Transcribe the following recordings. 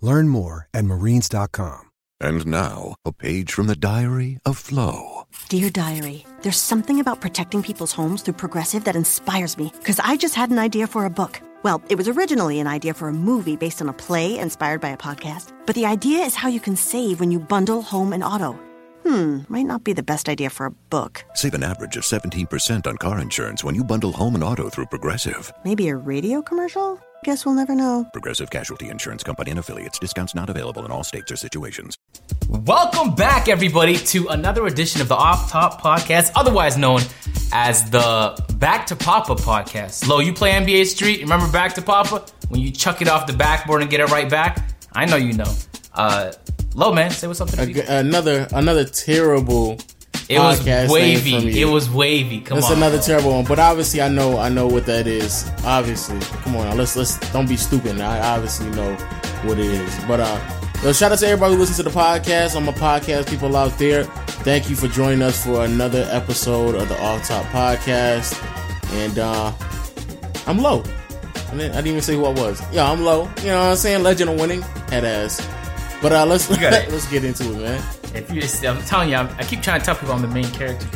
Learn more at marines.com. And now, a page from the diary of Flo. Dear Diary, there's something about protecting people's homes through Progressive that inspires me because I just had an idea for a book. Well, it was originally an idea for a movie based on a play inspired by a podcast, but the idea is how you can save when you bundle home and auto. Hmm, might not be the best idea for a book. Save an average of 17% on car insurance when you bundle home and auto through Progressive. Maybe a radio commercial? Guess we'll never know. Progressive Casualty Insurance Company and affiliates. Discounts not available in all states or situations. Welcome back, everybody, to another edition of the Off Top Podcast, otherwise known as the Back to Papa Podcast. Lo, you play NBA Street. Remember Back to Papa? When you chuck it off the backboard and get it right back? I know you know. Uh, Lo, man, say what's up to the people. another another terrible. It was podcast name from wavy. It was wavy. Come That's on. another bro. terrible one. But obviously, I know I know what that is. Obviously, come on, now, let's let's don't be stupid. Now. I obviously know what it is. But uh, yo, shout out to everybody who listens to the podcast. I'm a podcast people out there. Thank you for joining us for another episode of the Off Top Podcast. And uh, I'm Lo. I didn't, I didn't even say who I was. Yeah, I'm Lo. You know what I'm saying? Legend of winning, head ass. But uh, let's got it. let's get into it, man. If you, I'm telling you, I'm, I keep trying to tell people I'm the main character.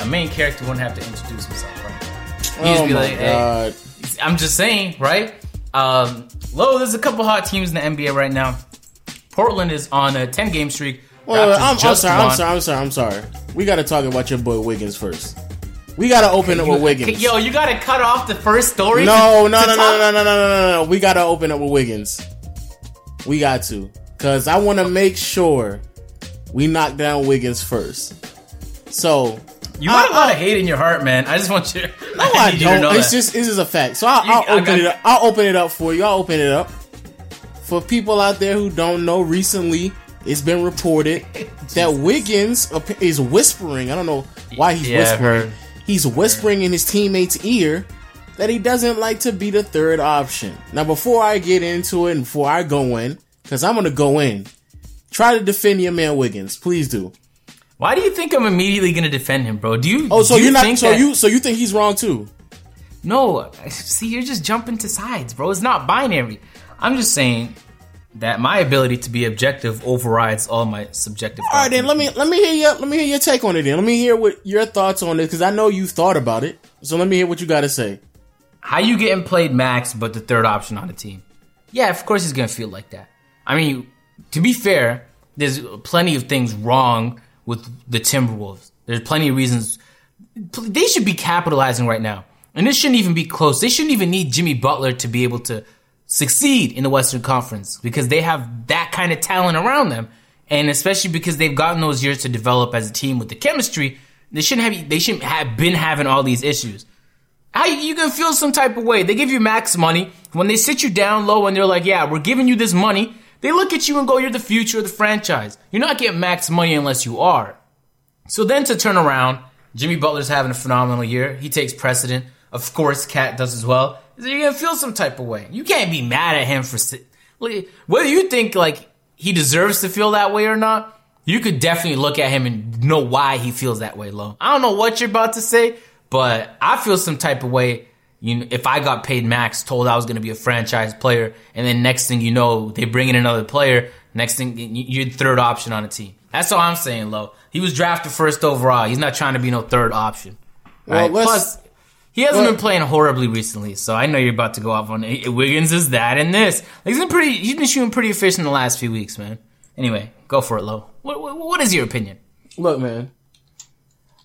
A main character wouldn't have to introduce himself, right? He just Oh be my like, hey, god. I'm just saying, right? Um, Lo, there's a couple hot teams in the NBA right now. Portland is on a 10 game streak. Wait, wait, I'm, I'm sorry, I'm sorry, I'm sorry, I'm sorry. We got to talk about your boy Wiggins first. We got to open up with Wiggins. Yo, you gotta cut off the first story. no, to- no, to no, no, no, no, no, no, no. We got to open up with Wiggins. We got to, cause I want to make sure we knocked down Wiggins first. So You got a I- lot I- of hate in your heart, man. I just want you. no, I need you to don't. know It's that. just this is a fact. So I'll, You- I'll I open got- it up. I'll open it up for you. I'll open it up for people out there who don't know. Recently, it's been reported that Wiggins is whispering. I don't know why he's Yeah, whispering. He's whispering in his teammate's ear that he doesn't like to be the third option. Now, before I get into it and before I go in, because I'm gonna go in, try to defend your man Wiggins. Please do. Why do you think I'm immediately gonna defend him, bro? Do you? Oh, so you you're not. think So that- you. So you think he's wrong too? No, see, you're just jumping to sides, bro. It's not binary. I'm just saying that my ability to be objective overrides all my subjective. All right, then let me let me hear your let me hear your take on it. Then let me hear what your thoughts on it because I know you've thought about it. So let me hear what you got to say. How you getting played max, but the third option on the team? Yeah, of course he's gonna feel like that. I mean, to be fair, there's plenty of things wrong with the Timberwolves. There's plenty of reasons they should be capitalizing right now, and this shouldn't even be close. They shouldn't even need Jimmy Butler to be able to succeed in the Western Conference because they have that kind of talent around them, and especially because they've gotten those years to develop as a team with the chemistry. They shouldn't have. They shouldn't have been having all these issues. How you, gonna feel some type of way? They give you max money when they sit you down low and they're like, "Yeah, we're giving you this money." They look at you and go, "You're the future of the franchise. You're not getting max money unless you are." So then to turn around, Jimmy Butler's having a phenomenal year. He takes precedent. Of course, KAT does as well. You're gonna feel some type of way. You can't be mad at him for whether you think like he deserves to feel that way or not. You could definitely look at him and know why he feels that way, Lo. I don't know what you're about to say, but I feel some type of way. You if I got paid max, told I was going to be a franchise player, and then next thing you know, they bring in another player. Next thing, you're third option on a team. That's all I'm saying, Lo. He was drafted first overall. He's not trying to be no third option. Well, Right? Plus, he hasn't well- been playing horribly recently, so I know you're about to go off on "Eh, Wiggins is that and this. He's been pretty. He's been shooting pretty efficient the last few weeks, man. Anyway, go for it, Lo. What, what, what is your opinion? Look, man.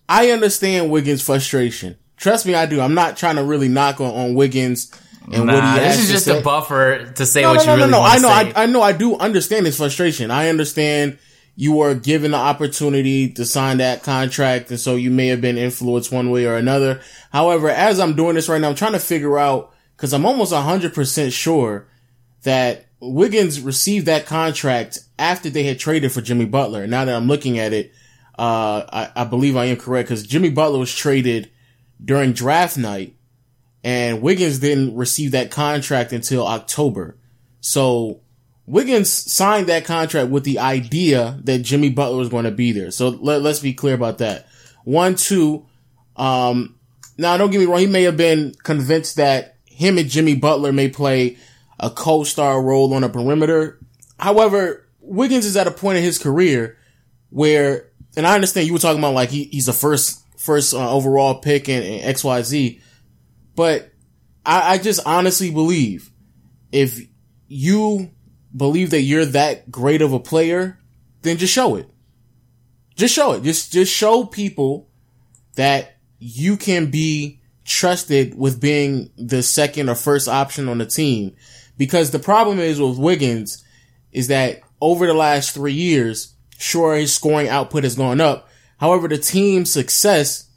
I understand Wiggins' frustration. Trust me, I do. I'm not trying to really knock on, on Wiggins and nah, what he this is just say. a buffer to say No, what no, you no, really no, no. I know. I, I know, I do understand his frustration. I understand you were given the opportunity to sign that contract, and so you may have been influenced one way or another. However, as I'm doing this right now, I'm trying to figure out because I'm almost 100 percent sure that Wiggins received that contract after they had traded for Jimmy Butler. Now that I'm looking at it, uh, I, I believe I am correct because Jimmy Butler was traded during draft night and Wiggins didn't receive that contract until October. So Wiggins signed that contract with the idea that Jimmy Butler was going to be there. So let, let's be clear about that. One, two, um, now don't get me wrong. He may have been convinced that him and Jimmy Butler may play a co-star role on a perimeter. However, Wiggins is at a point in his career where, and I understand you were talking about like he, he's the first, first uh, overall pick in, in XYZ, but I, I just honestly believe if you believe that you're that great of a player, then just show it. Just show it. Just, just show people that you can be trusted with being the second or first option on the team. Because the problem is with Wiggins is that over the last three years, sure, his scoring output has gone up. However, the team's success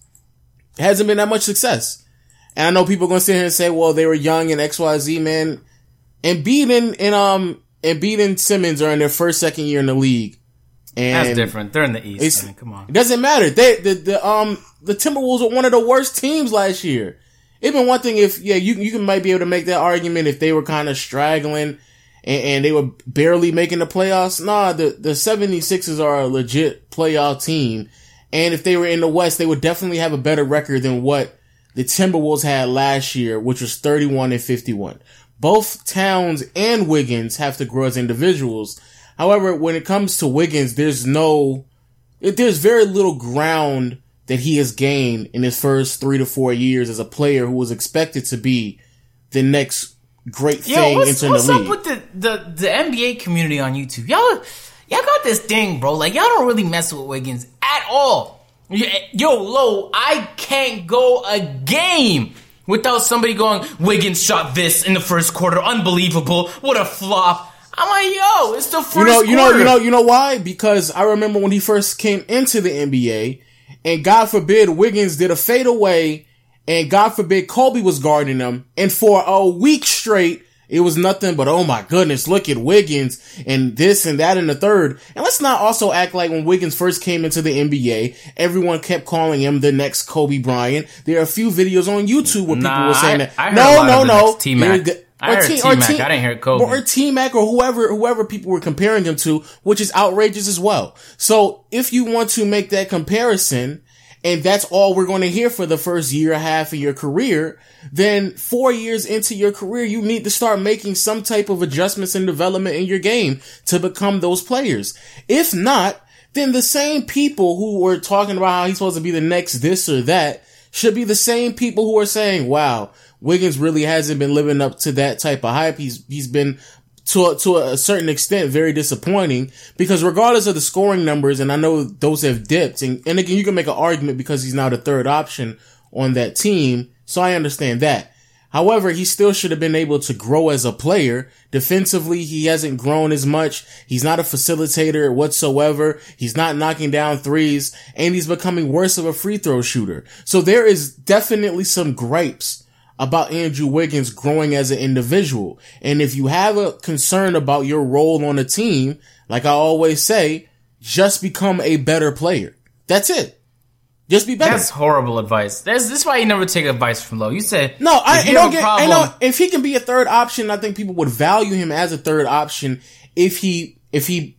hasn't been that much success. And I know people are going to sit here and say, well, they were young and XYZ, man. And and, and, um, and Simmons are in their first, second year in the league. And That's different. They're in the East. I mean, come on. It doesn't matter. They, the, the, um, the Timberwolves were one of the worst teams last year. It'd been one thing if, yeah, you, you can might be able to make that argument if they were kind of straggling and, and they were barely making the playoffs. Nah, the, the 76ers are a legit playoff team. And if they were in the West, they would definitely have a better record than what the Timberwolves had last year, which was 31 and 51. Both Towns and Wiggins have to grow as individuals. However, when it comes to Wiggins, there's no, there's very little ground that he has gained in his first three to four years as a player who was expected to be the next great Yo, thing what's, entering what's the up league. with the, the, the NBA community on YouTube? Y'all, y'all got this thing, bro. Like, y'all don't really mess with Wiggins at all. Yo, Lo, I can't go a game without somebody going, Wiggins shot this in the first quarter. Unbelievable. What a flop. I'm like, yo, it's the first you know, you know, you know, you know why? Because I remember when he first came into the NBA, and God forbid Wiggins did a fadeaway, and God forbid Kobe was guarding him, and for a week straight, it was nothing but oh my goodness, look at Wiggins and this and that and the third. And let's not also act like when Wiggins first came into the NBA, everyone kept calling him the next Kobe Bryant. There are a few videos on YouTube where people Nah, were saying I- that. I no, no, no. T-Mac. I heard T- T-Mac. I didn't hear Kobe. Or T Mac or whoever whoever people were comparing him to, which is outrageous as well. So if you want to make that comparison, and that's all we're going to hear for the first year and a half of your career, then four years into your career, you need to start making some type of adjustments and development in your game to become those players. If not, then the same people who were talking about how he's supposed to be the next this or that should be the same people who are saying, wow, Wiggins really hasn't been living up to that type of hype. He's, he's been to a, to a certain extent very disappointing because regardless of the scoring numbers, and I know those have dipped, and, and again, you can make an argument because he's now the third option on that team. So I understand that. However, he still should have been able to grow as a player. Defensively, he hasn't grown as much. He's not a facilitator whatsoever. He's not knocking down threes and he's becoming worse of a free throw shooter. So there is definitely some gripes about Andrew Wiggins growing as an individual. And if you have a concern about your role on a team, like I always say, just become a better player. That's it. Just be better. That's horrible advice. That's, this is why you never take advice from Lo. You said, No, I you don't get. Problem- know if he can be a third option, I think people would value him as a third option if he if he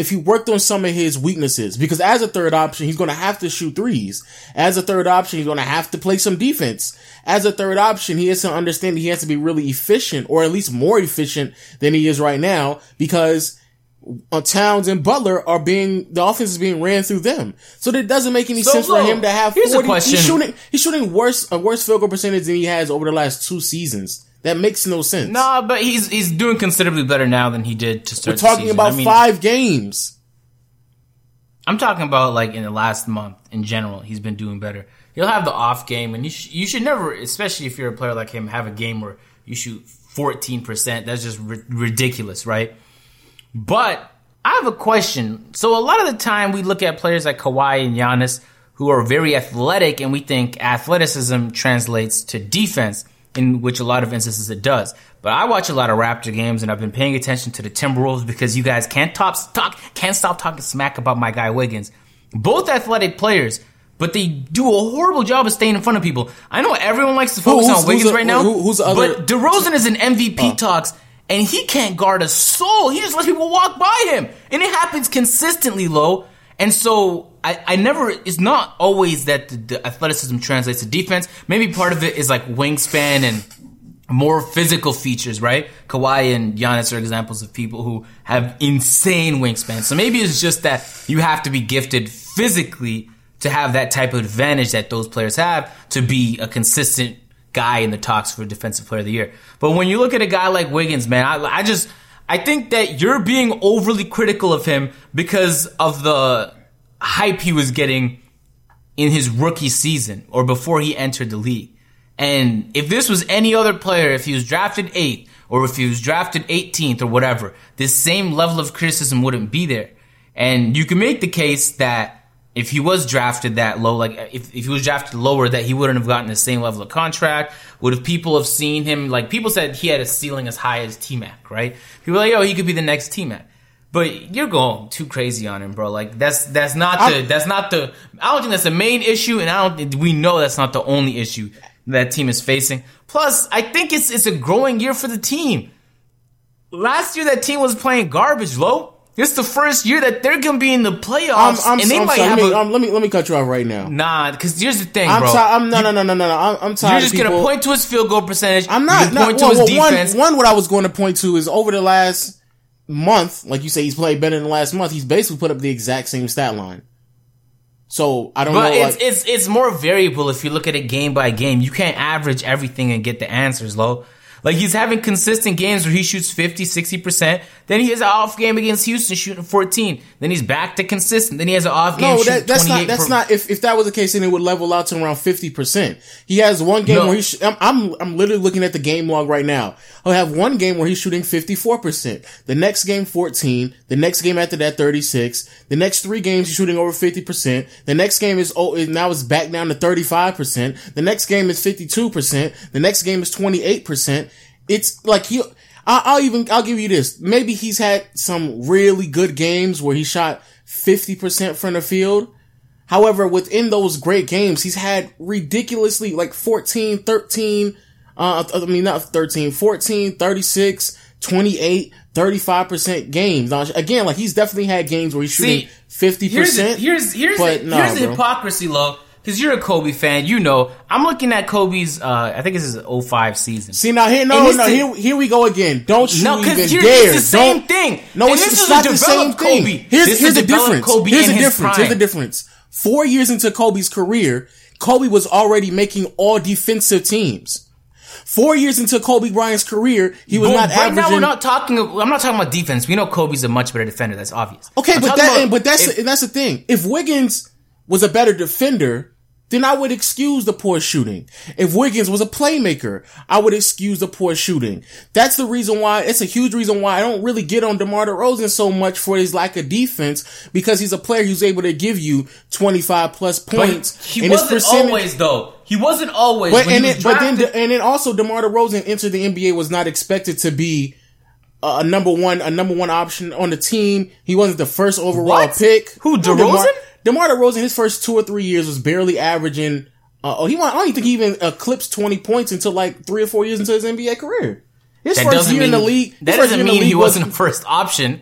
if he worked on some of his weaknesses. Because as a third option, he's going to have to shoot threes. As a third option, he's going to have to play some defense. As a third option, he has to understand he has to be really efficient, or at least more efficient than he is right now, because uh, Towns and Butler are being the offense is being ran through them. So it doesn't make any So, sense for him to have here's a 40. question. He's shooting he's shooting worse a worse field goal percentage than he has over the last two seasons. That makes no sense. Nah, but he's he's doing considerably better now than he did to start. We're talking about I mean, five games. I'm talking about like in the last month in general. He's been doing better. He'll have the off game, and you sh- you should never, especially if you're a player like him, have a game where you shoot 14 percent. That's just ri- ridiculous, right? But I have a question. So a lot of the time we look at players like Kawhi and Giannis who are very athletic, and we think athleticism translates to defense, in which a lot of instances it does. But I watch a lot of Raptor games, and I've been paying attention to the Timberwolves because you guys can't top, talk, can't stop talking smack about my guy Wiggins. Both athletic players, but they do a horrible job of staying in front of people. I know everyone likes to focus Who- on Wiggins the- right now, who- who's the other- but DeRozan is in MVP oh. talks, and he can't guard a soul. He just lets people walk by him, and it happens consistently, Lo. And so I, I never. It's not always that the, the athleticism translates to defense. Maybe part of it is like wingspan and more physical features, right? Kawhi and Giannis are examples of people who have insane wingspan. So maybe it's just that you have to be gifted physically to have that type of advantage that those players have to be a consistent guy in the talks for defensive player of the year. But when you look at a guy like Wiggins, man, I, I just I think that you're being overly critical of him because of the hype he was getting in his rookie season or before he entered the league. And if this was any other player, if he was drafted eighth or if he was drafted 18th or whatever, this same level of criticism wouldn't be there. And you can make the case that if he was drafted that low, like if, if he was drafted lower, that he wouldn't have gotten the same level of contract. Would have people have seen him, like people said he had a ceiling as high as T Mac, right? People like, oh, he could be the next T Mac. But you're going too crazy on him, bro. Like that's that's not the I'm- that's not the I don't think that's the main issue, and I don't we know that's not the only issue that team is facing. Plus, I think it's it's a growing year for the team. Last year that team was playing garbage, Lo. Is the first year that they're gonna be in the I'm, playoffs, I'm, and they I'm might sorry. have Let me, a um, let me let me cut you off right now. nah. Because here's the thing, I'm bro. sorry. I'm no no no no no no. I'm, I'm tired. You're just people. gonna point to his field goal percentage. I'm You not. can not point to well, his well, defense. One, one, what I was going to point to is over the last month, like you say, he's played better than the last month. He's basically put up the exact same stat line. So I don't But know. it's like, it's it's more variable if you look at it game by game. You can't average everything and get the answers, Lo. Like he's having consistent games where he shoots 50, 60%. Then he has an off game against Houston shooting 14. Then he's back to consistent. Then he has an off game no, shooting that, that's 28 not. That's per- not. If, if that was the case, then it would level out to around fifty percent. He has one game No. where he. Sh- I'm, I'm I'm literally looking at the game log right now. He'll have one game where he's shooting fifty four percent. The next game fourteen. The next game after that thirty six. The next three games he's shooting over fifty percent. The next game is oh now it's back down to thirty five percent. The next game is fifty two percent. The next game is twenty eight percent. It's like he. I- I'll even I'll give you this. Maybe he's had some really good games where he shot fifty percent from the field. However, within those great games, he's had ridiculously like 14, 13, uh, I mean, not 13, 14, 36, 28, 35% games. Now, again, like he's definitely had games where he's shooting See, 50%. Here's the, here's here's but here's the hypocrisy, Lo. Because you're a Kobe fan, you know. I'm looking at Kobe's. Uh, I think this is 05 season. See now here, no, And no, here, here we go again. Don't you No, even because dare. it's the same Don't- thing. No, And it's, this it's is not a the same thing. Kobe. Here's, This here's a the difference. Kobe here's the difference. Here's the difference. Four years into Kobe's career, Kobe was already making all defensive teams. Four years into Kobe Bryant's career, he was But not right averaging. now, we're not talking. I'm not talking about defense. We know Kobe's a much better defender. That's obvious. Okay, I'm but that, about but that's if- and that's the thing. If Wiggins was a better defender, then I would excuse the poor shooting. If Wiggins was a playmaker, I would excuse the poor shooting. That's the reason why. It's a huge reason why I don't really get on DeMar DeRozan so much for his lack of defense because he's a player who's able to give you 25 plus but points. he and wasn't always though. He wasn't always. But and he it, but then and then also DeMar DeRozan entered the NBA was not expected to be a number one a number one option on the team. He wasn't the first overall What? pick. Who, DeRozan? DeMar DeRozan, in his first two or three years was barely averaging. Uh, oh, he won, I don't even think he even eclipsed twenty points until like three or four years into his NBA career. His that first doesn't year mean in the league. That doesn't mean he was- wasn't a first option.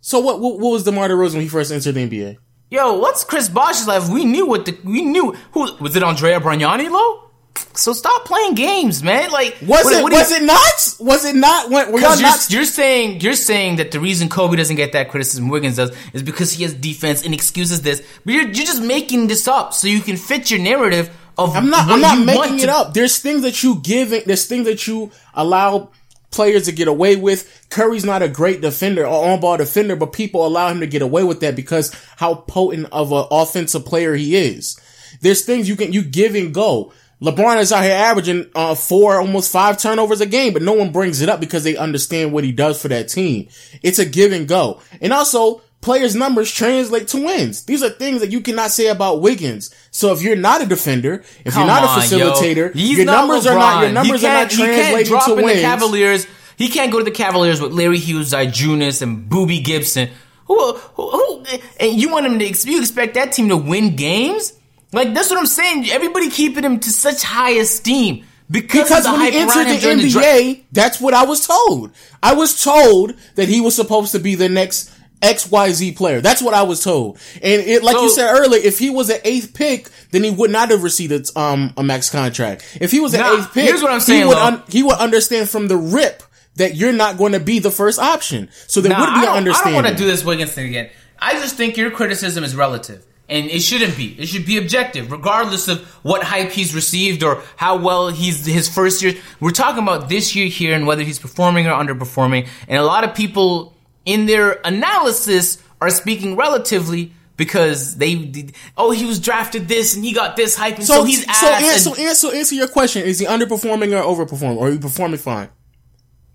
So what, what? What was DeMar DeRozan when he first entered the NBA? Yo, what's Chris Bosh's life? We knew what the we knew who was it. Andrea Bargnani, Lo. So stop playing games, man. Like Was what- it? what do you- was it not? Was it not? When, were y'all Because you're, not? you're saying you're saying that the reason Kobe doesn't get that criticism Wiggins does is because he has defense and excuses this. But you're, you're just making this up so you can fit your narrative of. I'm not. what I'm not making want it to- up. There's things that you give. There's things that you allow players to get away with. Curry's not a great defender or on ball defender, but people allow him to get away with that because how potent of an offensive player he is. There's things you can, you give and go. LeBron is out here averaging, uh, four, almost five turnovers a game, but no one brings it up because they understand what he does for that team. It's a give and go. And also, players' numbers translate to wins. These are things that you cannot say about Wiggins. So if you're not a defender, if Come you're not on, a facilitator, yo. Your numbers are not your numbers He are not can't- he can't translating drop to in the. Cavaliers. He can't go to the Cavaliers with Larry Hughes, Junis, and Boobie Gibson. Who, who, who, and you want him to? You expect that team to win games? Like that's what I'm saying. Everybody keeping him to such high esteem because, Because when he entered the during the NBA, that's what I was told. I was told that he was supposed to be the next XYZ player. That's what I was told. And it, like you said earlier, if he was an eighth pick, then he would not have received a, um, a max contract. If he was an Nah, eighth pick, here's what I'm saying, he would, un- he would understand from the rip that you're not going to be the first option. So there Nah, would be an don't, I don't want to do this Wiggins thing again. I just think your criticism is relative. And it shouldn't be. It should be objective, regardless of what hype he's received or how well he's his first year. We're talking about this year here and whether he's performing or underperforming. And a lot of people in their analysis are speaking relatively because they, did- oh, he was drafted this and he got this hype, and so, So, he's so, answer, so answer, answer your question. Is he underperforming or overperforming? Or are you performing fine?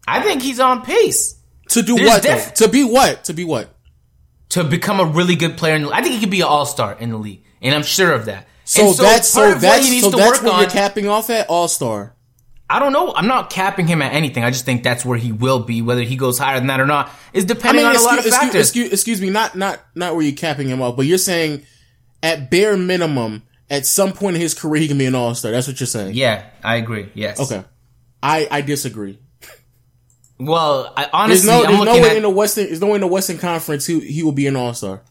I think he's on pace To do There's what def- To be what? To be what? To become a really good player. In the, I think he could be an all star in the league, and I'm sure of that. So, And that's part so of what that's he needs so to that's work what on. you're capping off at All Star. I don't know. I'm not capping him at anything. I just think that's where he will be. Whether he goes higher than that or not is I depending mean, on a lot of excuse, factors. excuse, excuse, excuse me, not not not where you're capping him off, but you're saying at bare minimum, at some point in his career, he can be an All Star. That's what you're saying. yeah, I agree. Yes. Okay. I I disagree. Well, I, There's honestly, no I'm there's no way at. in the Western there's no way in the Western Conference he he will be an All Star.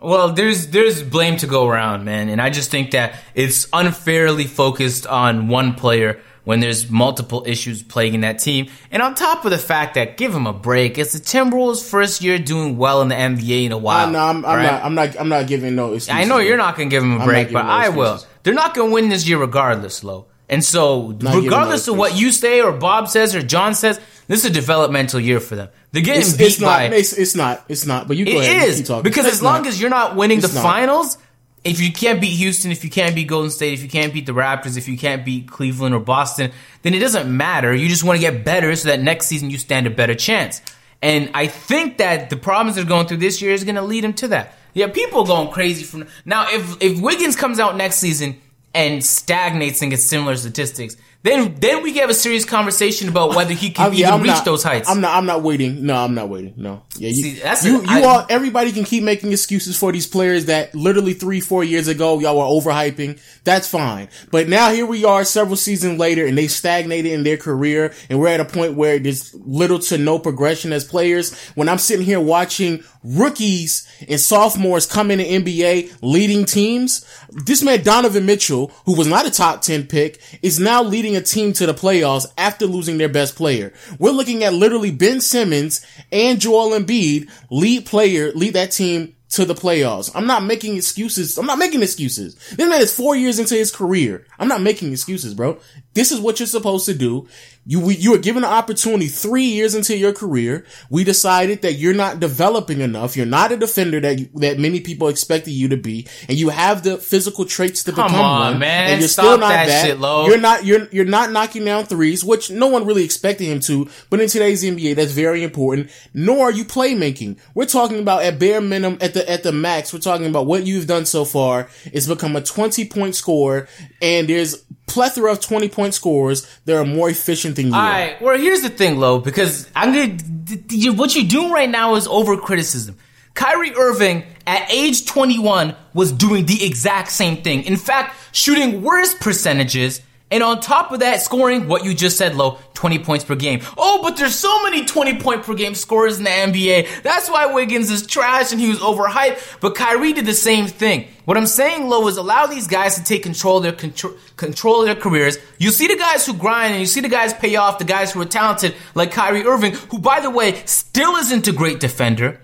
Well, there's there's blame to go around, man, and I just think that it's unfairly focused on one player when there's multiple issues plaguing that team. And on top of the fact that give him a break, it's the Timberwolves' first year doing well in the NBA in a while. Uh, no, I'm, I'm right? not I'm not I'm not giving no excuses. I know you're not going to give him a break, but no I will. They're not going to win this year regardless, Lo. And so, giving no regardless of what you say or Bob says or John says, this is a developmental year for them. They're getting It's, beat it's not. It's, it's not. It's not. But you go It ahead. is Keep talking. because It's as long not. as you're not winning the not. finals, if you can't beat Houston, if you can't beat Golden State, if you can't beat the Raptors, if you can't beat Cleveland or Boston, then it doesn't matter. You just want to get better so that next season you stand a better chance. And I think that the problems they're going through this year is going to lead them to that. Yeah, people going crazy from now. If if Wiggins comes out next season and stagnates and gets similar statistics, then then we can have a serious conversation about whether he can yeah, even reach not- those heights. I'm not. I'm not waiting. No, I'm not waiting. No. Yeah, you. See, that's you. a- you I- all. Everybody can keep making excuses for these players that literally three, four years ago y'all were overhyping. That's fine. But now here we are, several seasons later, and they stagnated in their career, and we're at a point where there's little to no progression as players. When I'm sitting here watching rookies and sophomores come in the NBA leading teams, this man Donovan Mitchell, who was not a top 10 pick, is now leading a team to the playoffs after losing their best player. We're looking at literally Ben Simmons and Joel Embiid lead player, lead that team to the playoffs. I'm not making excuses. I'm not making excuses. This man is four years into his career. I'm not making excuses, bro. This is what you're supposed to do. You, we, you were given an opportunity three years into your career. We decided that you're not developing enough. You're not a defender that you, that many people expected you to be, and you have the physical traits to Come become on, one. man. And you're Stop still not that that. shit, Lo. You're not. You're you're not knocking down threes, which no one really expected him to. But in today's NBA, that's very important. Nor are you playmaking. We're talking about at bare minimum, at the at the max. We're talking about what you've done so far. It's become a 20 point score, and there's plethora of 20 point scores that are more efficient than you. All are. right. Well, here's the thing, Lo, because I'm d- What you're doing right now is over criticism. Kyrie Irving at age 21 was doing the exact same thing. In fact, shooting worse percentages. And on top of that, scoring what you just said, low 20 points per game. Oh, but there's so many 20 point per game scorers in the NBA. That's why Wiggins is trash and he was overhyped. But Kyrie did the same thing. What I'm saying, Lo, is allow these guys to take control of their control, control of their careers. You see the guys who grind and you see the guys pay off, the guys who are talented, like Kyrie Irving, who, by the way, still isn't a great defender.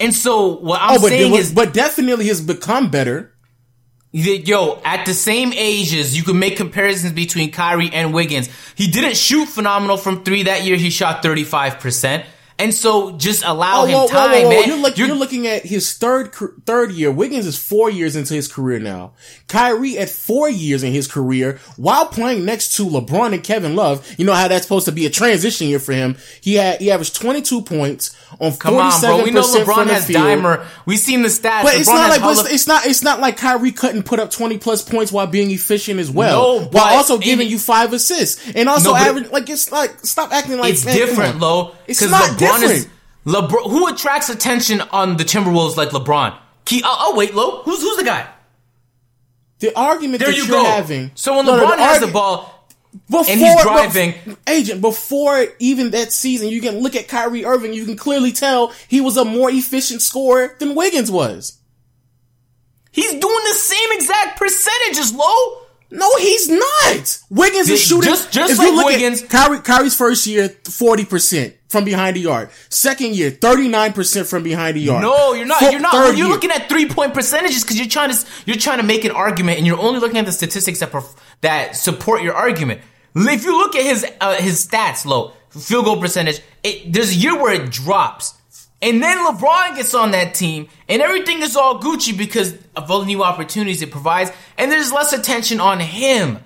And so what I'm oh, but saying there is, was- but definitely has become better. Yo, at the same ages, you can make comparisons between Kyrie and Wiggins. He didn't shoot phenomenal from three that year. He shot 35%. And so just allow Oh, him whoa, time, whoa, whoa. man. You're, look, you're, looking at his third third year. Wiggins is four years into his career now. Kyrie at four years in his career while playing next to LeBron and Kevin Love. You know how that's supposed to be a transition year for him. He had he averaged 22 points on 47% Come on, bro. We know LeBron has field. dimer. We've seen the stats. But LeBron it's not like it's, it's not it's not like Kyrie couldn't put up 20 plus points while being efficient as well. No, while also it- giving you five assists and also No, average like it's like stop acting like it's man, different, on. Lo. It's not LeBron different. Is, LeBron, who attracts attention on the Timberwolves like LeBron? Key, oh, uh, oh, wait, Lo. Who's who's the guy? the argument There that you you're go. having. So when No, LeBron has argu- the ball, Before, and he's driving- bef- agent, before even that season, you can look at Kyrie Irving, you can clearly tell he was a more efficient scorer than Wiggins was. he's doing the same exact percentages, Lo. No, he's not. Wiggins is shooting. just- just if like you look Wiggins- At Kyrie, Kyrie's first year, 40% from behind the yard. Second year, 39% from behind the yard. No, you're not. Fo- you're not. third You're year- looking at three point percentages because you're trying to you're trying to make an argument, and you're only looking at the statistics that perf- that support your argument. If you look at his uh, his stats, low field goal percentage, it, there's a year where it drops, and then LeBron gets on that team, and everything is all Gucci because of all the new opportunities it provides, and there's less attention on him.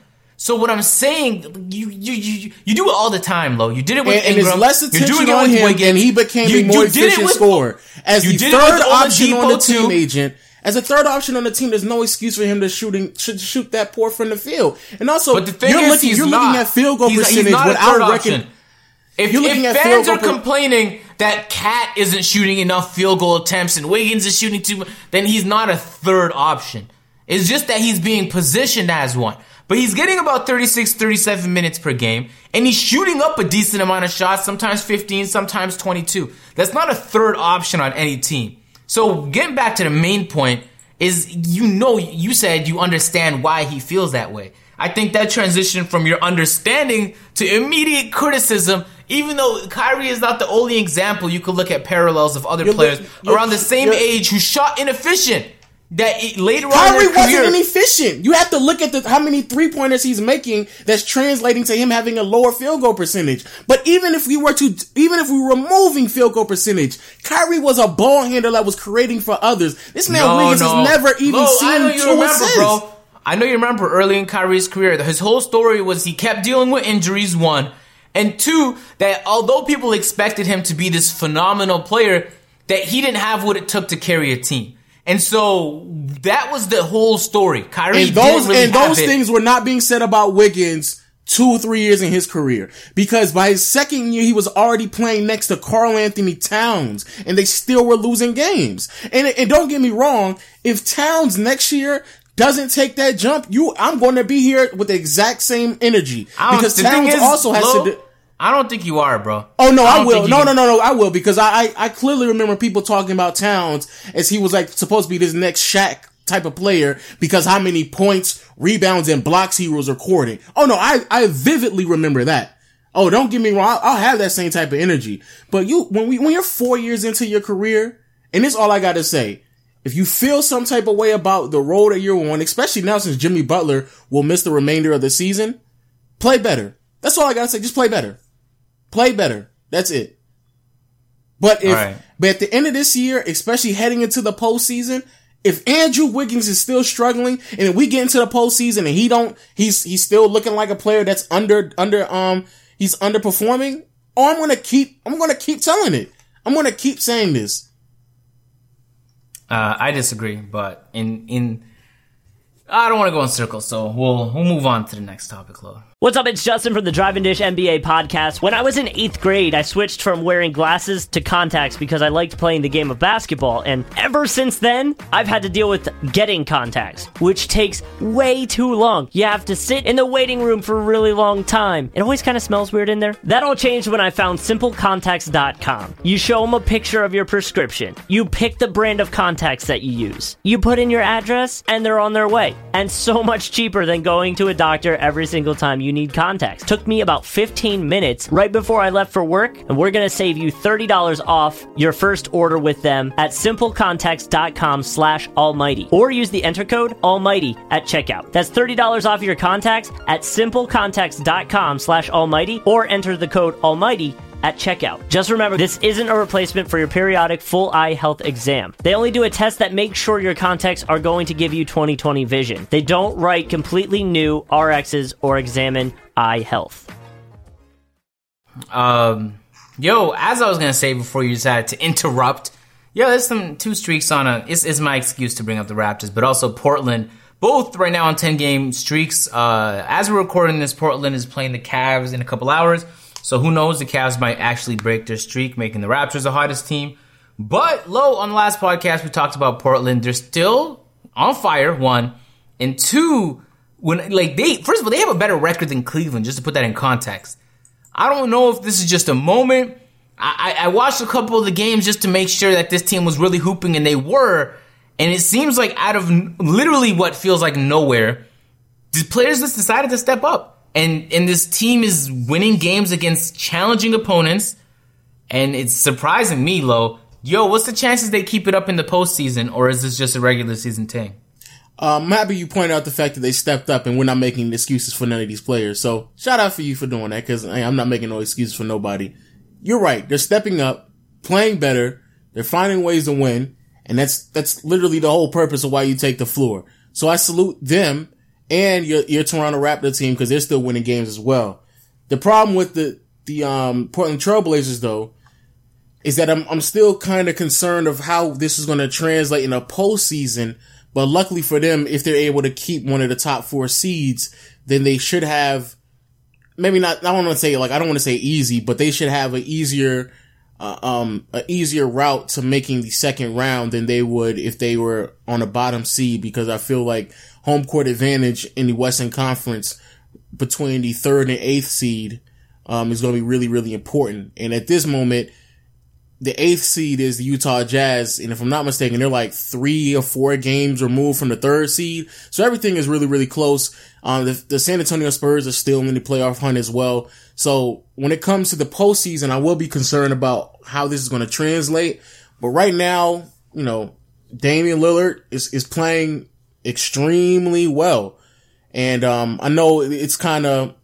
So what I'm saying, you you you you do it all the time, Lo. You did it with and, and Ingram. less You're attention doing it on with him, Wiggins. and he became You- a more you did it efficient with- scorer as you the did it with third option on the team too. agent. As a third option on the team, there's no excuse for him to shooting should shoot that poor from the field. And also, But the thing you're is, looking he's you're not. looking at field goal He's- he's percentage not a without reckoning. If, You're if looking at fans are complaining that KAT isn't shooting enough field goal attempts and Wiggins is shooting too much, then he's not a third option. It's just that he's being positioned as one. But he's getting about 36, 37 minutes per game, and he's shooting up a decent amount of shots, sometimes 15, sometimes 22. That's not a third option on any team. So getting back to the main point is you know, you said you understand why he feels that way. I think that transition from your understanding to immediate criticism, even though Kyrie is not the only example, you could look at parallels of other You're players look- around the same age who shot inefficient. That it, later on Kyrie their career, wasn't efficient. You have to look at the, how many three pointers he's making that's translating to him having a lower field goal percentage. But even if we were to, even if we were removing field goal percentage, Kyrie was a ball handler that was creating for others. This man No, Wiggins no. has never even seen I know you two remember, assists. bro. I know you remember early in Kyrie's career, his whole story was he kept dealing with injuries, one, and two, that although people expected him to be this phenomenal player, that he didn't have what it took to carry a team. And so that was the whole story. Kyrie And those didn't really and those it. things were not being said about Wiggins two or three years in his career because by his second year he was already playing next to Karl Anthony Towns and they still were losing games. And and don't get me wrong, if Towns next year doesn't take that jump, you I'm going to be here with the exact same energy because Towns is, also has Lo, to. Do, I don't think you are, bro. Oh no, I, don't will. No, no, no, no, I will because I, I I clearly remember people talking about Towns as he was like supposed to be this next Shaq type of player because how many points, rebounds, and blocks he was recording. Oh no, I I vividly remember that. Oh, don't get me wrong, I'll, I'll have that same type of energy. But you when we when you're four years into your career, and this is all I got to say. If you feel some type of way about the road that you're on, especially now since Jimmy Butler will miss the remainder of the season, play better. That's all I gotta say. Just play better. Play better. That's it. But if, right. but at the end of this year, especially heading into the postseason, if Andrew Wiggins is still struggling, and if we get into the postseason and he don't, he's he's still looking like a player that's under under um he's underperforming. Oh, I'm gonna keep I'm gonna keep telling it. I'm gonna keep saying this. Uh, I disagree, but in in I don't want to go in circles, so we'll we'll move on to the next topic, Lo. What's up? It's Justin from the Drive and Dish NBA podcast. When I was in eighth grade, I switched from wearing glasses to contacts because I liked playing the game of basketball. And ever since then, I've had to deal with getting contacts, which takes way too long. You have to sit in the waiting room for a really long time. It always kind of smells weird in there. That all changed when I found simplecontacts.com. You show them a picture of your prescription. You pick the brand of contacts that you use. You put in your address, and they're on their way. and so much cheaper than going to a doctor every single time you need contacts. Took me about 15 minutes right before I left for work, and we're gonna save you $30 off your first order with them at simplecontacts.com slash almighty or use the enter code almighty at checkout. That's $30 off your contacts at simplecontacts.com slash almighty or enter the code almighty at checkout. Just remember, this isn't a replacement for your periodic full eye health exam. They only do a test that makes sure your contacts are going to give you 20/20 vision. They don't write completely new RXs or examine eye health. Um, yo, as I was gonna say before you decided to interrupt, yo, there's some two streaks on a. Is is my excuse to bring up the Raptors, but also Portland. Both right now on 10 game streaks. Uh, as we're recording this, Portland is playing the Cavs in a couple hours. So who knows? The Cavs might actually break their streak, making the Raptors the hottest team. But low on the last podcast, we talked about Portland. They're still on fire. One and two. When like they first of all, they have a better record than Cleveland. Just to put that in context, I don't know if this is just a moment. I, I watched a couple of the games just to make sure that this team was really hooping, and they were. And it seems like out of literally what feels like nowhere, the players just decided to step up and and this team is winning games against challenging opponents, and it's surprising me, Lo. Yo, what's the chances they keep it up in the postseason, or is this just a regular season thing? Um, I'm happy you pointed out the fact that they stepped up and we're not making excuses for none of these players. So shout out for you for doing that because I'm not making no excuses for nobody. You're right. They're stepping up, playing better. They're finding ways to win. And that's, that's literally the whole purpose of why you take the floor. So I salute them and your, your Toronto Raptor team because they're still winning games as well. The problem with the, the, um, Portland Trailblazers though, is that I'm, I'm still kind of concerned of how this is going to translate in a postseason. But luckily for them, if they're able to keep one of the top four seeds, then they should have maybe not, I don't want to say like, I don't want to say easy, but they should have an easier, uh, um, an easier route to making the second round than they would if they were on a bottom seed because I feel like home court advantage in the Western Conference between the third and eighth seed um, is going to be really, really important. And at this moment, the eighth seed is the Utah Jazz, and if I'm not mistaken, they're like three or four games removed from the third seed. So everything is really, really close. Um, the, the San Antonio Spurs are still in the playoff hunt as well. So when it comes to the postseason, I will be concerned about how this is going to translate. But right now, you know, Damian Lillard is, is playing extremely well. And, um, I know it's kind of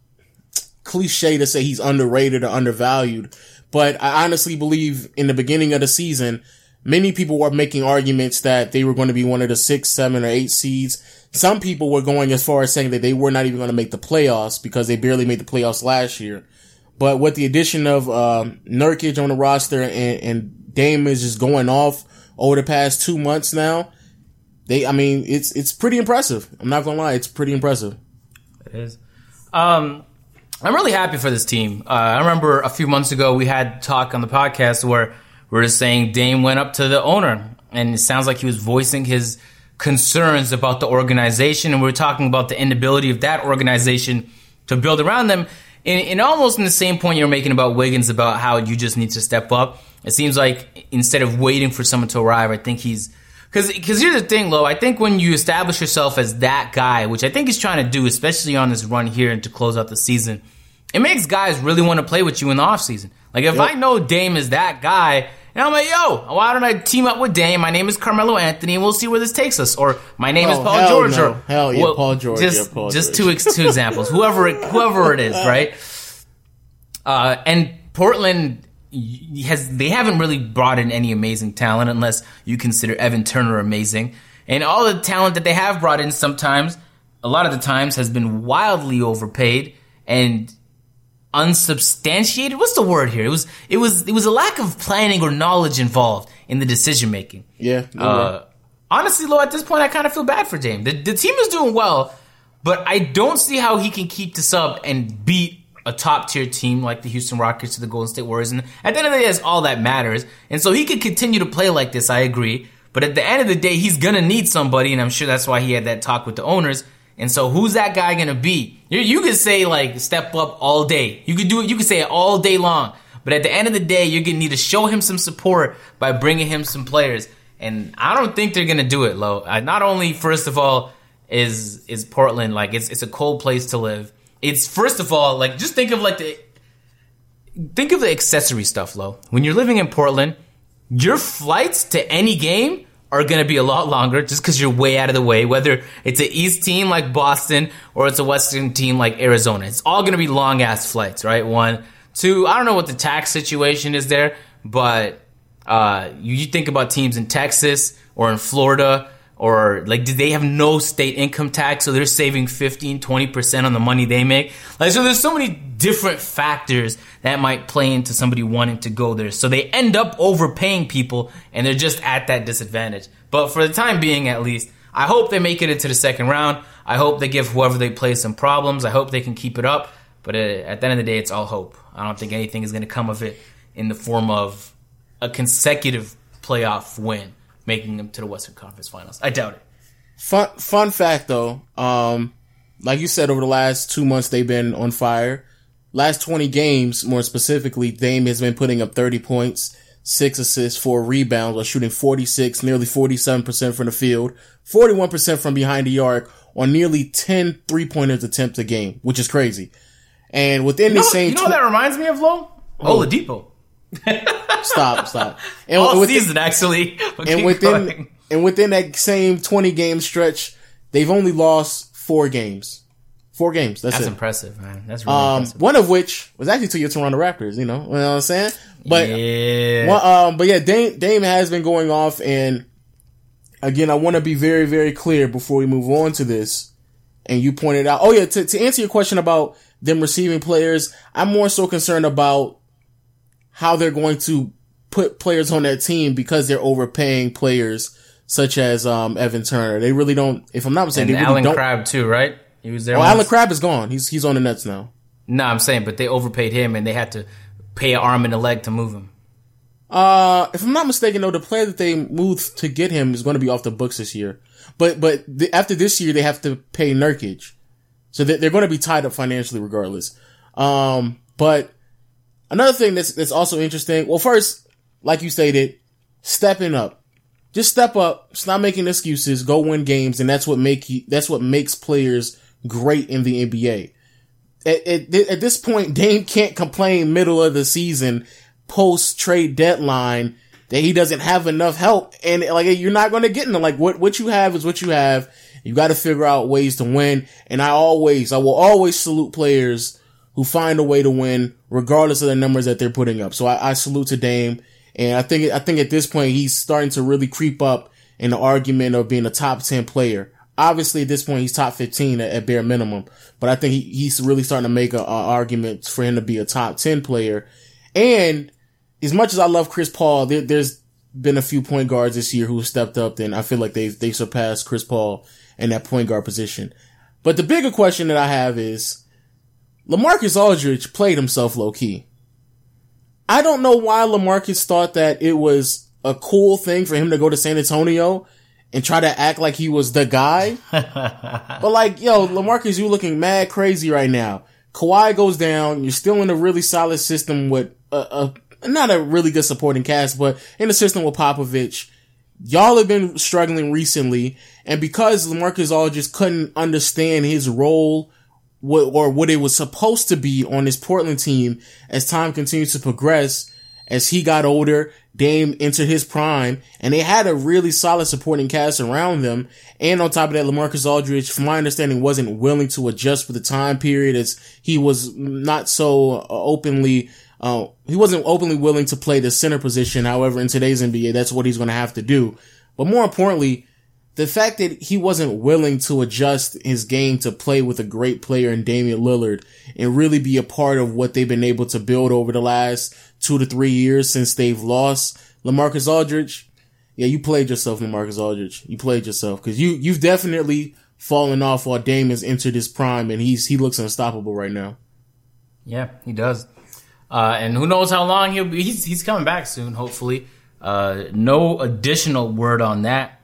cliche to say he's underrated or undervalued, but I honestly believe in the beginning of the season, many people were making arguments that they were going to be one of the six, seven, or eight seeds. Some people were going as far as saying that they were not even going to make the playoffs because they barely made the playoffs last year. But with the addition of um, Nurkic on the roster and, and Dame is just going off over the past two months now, they, I mean, it's it's pretty impressive. I'm not gonna lie, it's pretty impressive. It is. Um, I'm really happy for this team. Uh, I remember a few months ago we had talk on the podcast where we are just saying Dame went up to the owner, and it sounds like he was voicing his concerns about the organization, and we are talking about the inability of that organization to build around them. And, almost in the same point you're making about Wiggins about how you just need to step up. It seems like instead of waiting for someone to arrive, I think he's because because here's the thing, Lo. I think when you establish yourself as that guy, which I think he's trying to do, especially on this run here and to close out the season, it makes guys really want to play with you in the offseason. Like if yep. I know Dame is that guy, and I'm like, yo, why don't I team up with Dame? My name is Carmelo Anthony, and we'll see where this takes us. Or my name oh, is Paul George. No. Or hell yeah, well, Paul George. Just yeah, Paul just George. two two examples. whoever it, whoever it is, right? Uh, and Portland has they haven't really brought in any amazing talent unless you consider Evan Turner amazing. And all the talent that they have brought in sometimes, a lot of the times, has been wildly overpaid and unsubstantiated. What's the word here? It was it was it was a lack of planning or knowledge involved in the decision making. Yeah. Uh, honestly, though, at this point, I kind of feel bad for Dame. The, the team is doing well, but I don't see how he can keep this up and beat a top tier team like the Houston Rockets to the Golden State Warriors. And at the end of the day, that's all that matters. And so he could continue to play like this, I agree. But at the end of the day, he's gonna need somebody, and I'm sure that's why he had that talk with the owners. And so who's that guy gonna be? You, you could say like step up all day. You could do it, you could say it all day long. But at the end of the day, you're gonna need to show him some support by bringing him some players. And I don't think they're gonna do it, Lo. Not only, first of all, is is Portland. Like it's it's a cold place to live. It's first of all like just think of like the think of the accessory stuff, Lo. When you're living in Portland, your flights to any game are going to be a lot longer just because you're way out of the way. Whether it's an East team like Boston or it's a Western team like Arizona, it's all going to be long ass flights, right? One, two. I don't know what the tax situation is there, but uh, you, you think about teams in Texas or in Florida or like do they have no state income tax so they're saving 15 20% on the money they make. Like so there's so many different factors that might play into somebody wanting to go there. So they end up overpaying people and they're just at that disadvantage. But for the time being at least i hope they make it into the second round. I hope they give whoever they play some problems. I hope they can keep it up. But uh, at the end of the day it's all hope. I don't think anything is going to come of it in the form of a consecutive playoff win making them to the Western Conference Finals. I doubt it. Fun fun fact though, um, like you said, over the last two months they've been on fire. Last twenty games, more specifically, Dame has been putting up thirty points, six assists, four rebounds, while shooting forty six, nearly forty seven percent from the field, forty one percent from behind the arc, on nearly 10 three pointers attempts a game, which is crazy. And within You know, the same, you know what that reminds me of, Lo? Oladipo. Stop, stop, and, All within- season, actually. And within going. and within that same 20 game stretch, they've only lost four games. Four games. That's, That's impressive, man. That's really Um, impressive. one of which was actually to your Toronto Raptors. You know, you know what I'm saying? But yeah. well, um, but yeah, Dame, Dame has been going off, and again, I want to be very, very clear before we move on to this. And you pointed out, oh yeah, to, to answer your question about them receiving players, I'm more so concerned about how they're going to put players on that team because they're overpaying players such as um, Evan Turner. They really don't. If I'm not mistaken, and they really Allen don't. Crabbe, too, right? He was there. Oh, once. Allen Crabbe is gone. He's he's on the Nets now. No, I'm saying, but they overpaid him and they had to pay an arm and a leg to move him. Uh, if I'm not mistaken, though, the player that they moved to get him is going to be off the books this year. But but the, after this year, they have to pay Nurkic, so they, they're going to be tied up financially regardless. Um, but another thing that's that's also interesting. Well, first, like you stated, stepping up, just step up, stop making excuses, go win games, and that's what make you. That's what makes players great in the NBA. At, at, at this point, Dame can't complain middle of the season, post trade deadline that he doesn't have enough help, and like you're not going to get in them. Like what what you have is what you have. You got to figure out ways to win. And I always, I will always salute players who find a way to win, regardless of the numbers that they're putting up. So I, I salute to Dame, and I think I think at this point he's starting to really creep up in the argument of being a top ten player. Obviously, at this point, he's top 15 at, at bare minimum, but I think he, he's really starting to make an argument for him to be a top 10 player. And as much as I love Chris Paul, there, there's been a few point guards this year who stepped up and I feel like they they surpassed Chris Paul in that point guard position. But the bigger question that I have is LaMarcus Aldridge played himself low key. I don't know why LaMarcus thought that it was a cool thing for him to go to San Antonio and try to act like he was the guy. but like, yo, LaMarcus, you looking mad crazy right now. Kawhi goes down. You're still in a really solid system with a, a not a really good supporting cast, but in a system with Popovich. Y'all have been struggling recently, and because LaMarcus all just couldn't understand his role what, or what it was supposed to be on his Portland team as time continues to progress, as he got older, Dame entered his prime, and they had a really solid supporting cast around them. And on top of that, LaMarcus Aldridge, from my understanding, wasn't willing to adjust for the time period as he was not so uh, openly uh, he wasn't openly willing to play the center position. However, in today's NBA, that's what he's going to have to do. But more importantly, the fact that he wasn't willing to adjust his game to play with a great player in Damian Lillard and really be a part of what they've been able to build over the last two to three years since they've lost LaMarcus Aldridge. Yeah, you played yourself, LaMarcus Aldridge. You played yourself because you, you've definitely fallen off while Dame has entered his prime and he's, he looks unstoppable right now. Yeah, he does. Uh, and who knows how long he'll be. He's, he's coming back soon, hopefully. Uh, no additional word on that.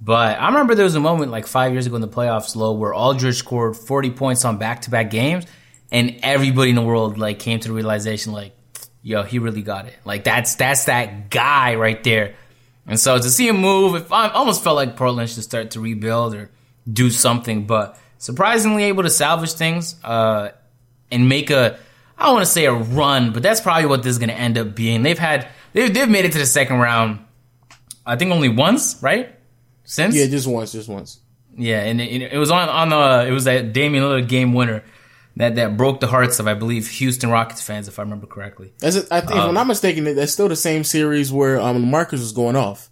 But I remember there was a moment like five years ago in the playoffs, Lo, where Aldridge scored 40 points on back to back games, and everybody in the world like came to the realization, like, yo, he really got it. Like that's that's that guy right there. And so to see him move, if I almost felt like Portland should start to rebuild or do something, but surprisingly able to salvage things uh, and make a I don't want to say a run, but that's probably what this is going to end up being. They've had they've they've made it to the second round. I think only once, right? Since Yeah, just once, just once. yeah, and it, it was on on the it was that Damian Lillard game winner that that broke the hearts of I believe Houston Rockets fans, if I remember correctly. That's it, I think, if I'm not mistaken, that's still the same series where um Marcus was going off.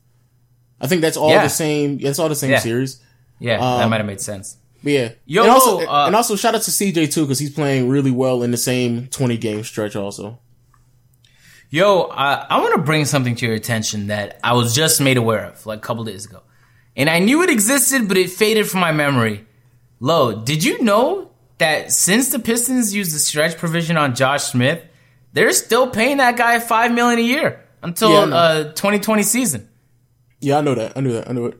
I think that's all Yeah. the same. That's all the same Yeah. series. Yeah, that Um, might have made sense. But yeah, Yo, and also, uh, and also shout out to CJ too because he's playing really well in the same 20 game stretch. Also, Yo, uh, I want to bring something to your attention that I was just made aware of like a couple days ago. And I knew it existed, but it faded from my memory. Lo, did you know that since the Pistons used the stretch provision on Josh Smith, they're still paying that guy five million a year until Yeah, uh 2020 season. yeah, I know that. I knew that. I knew it.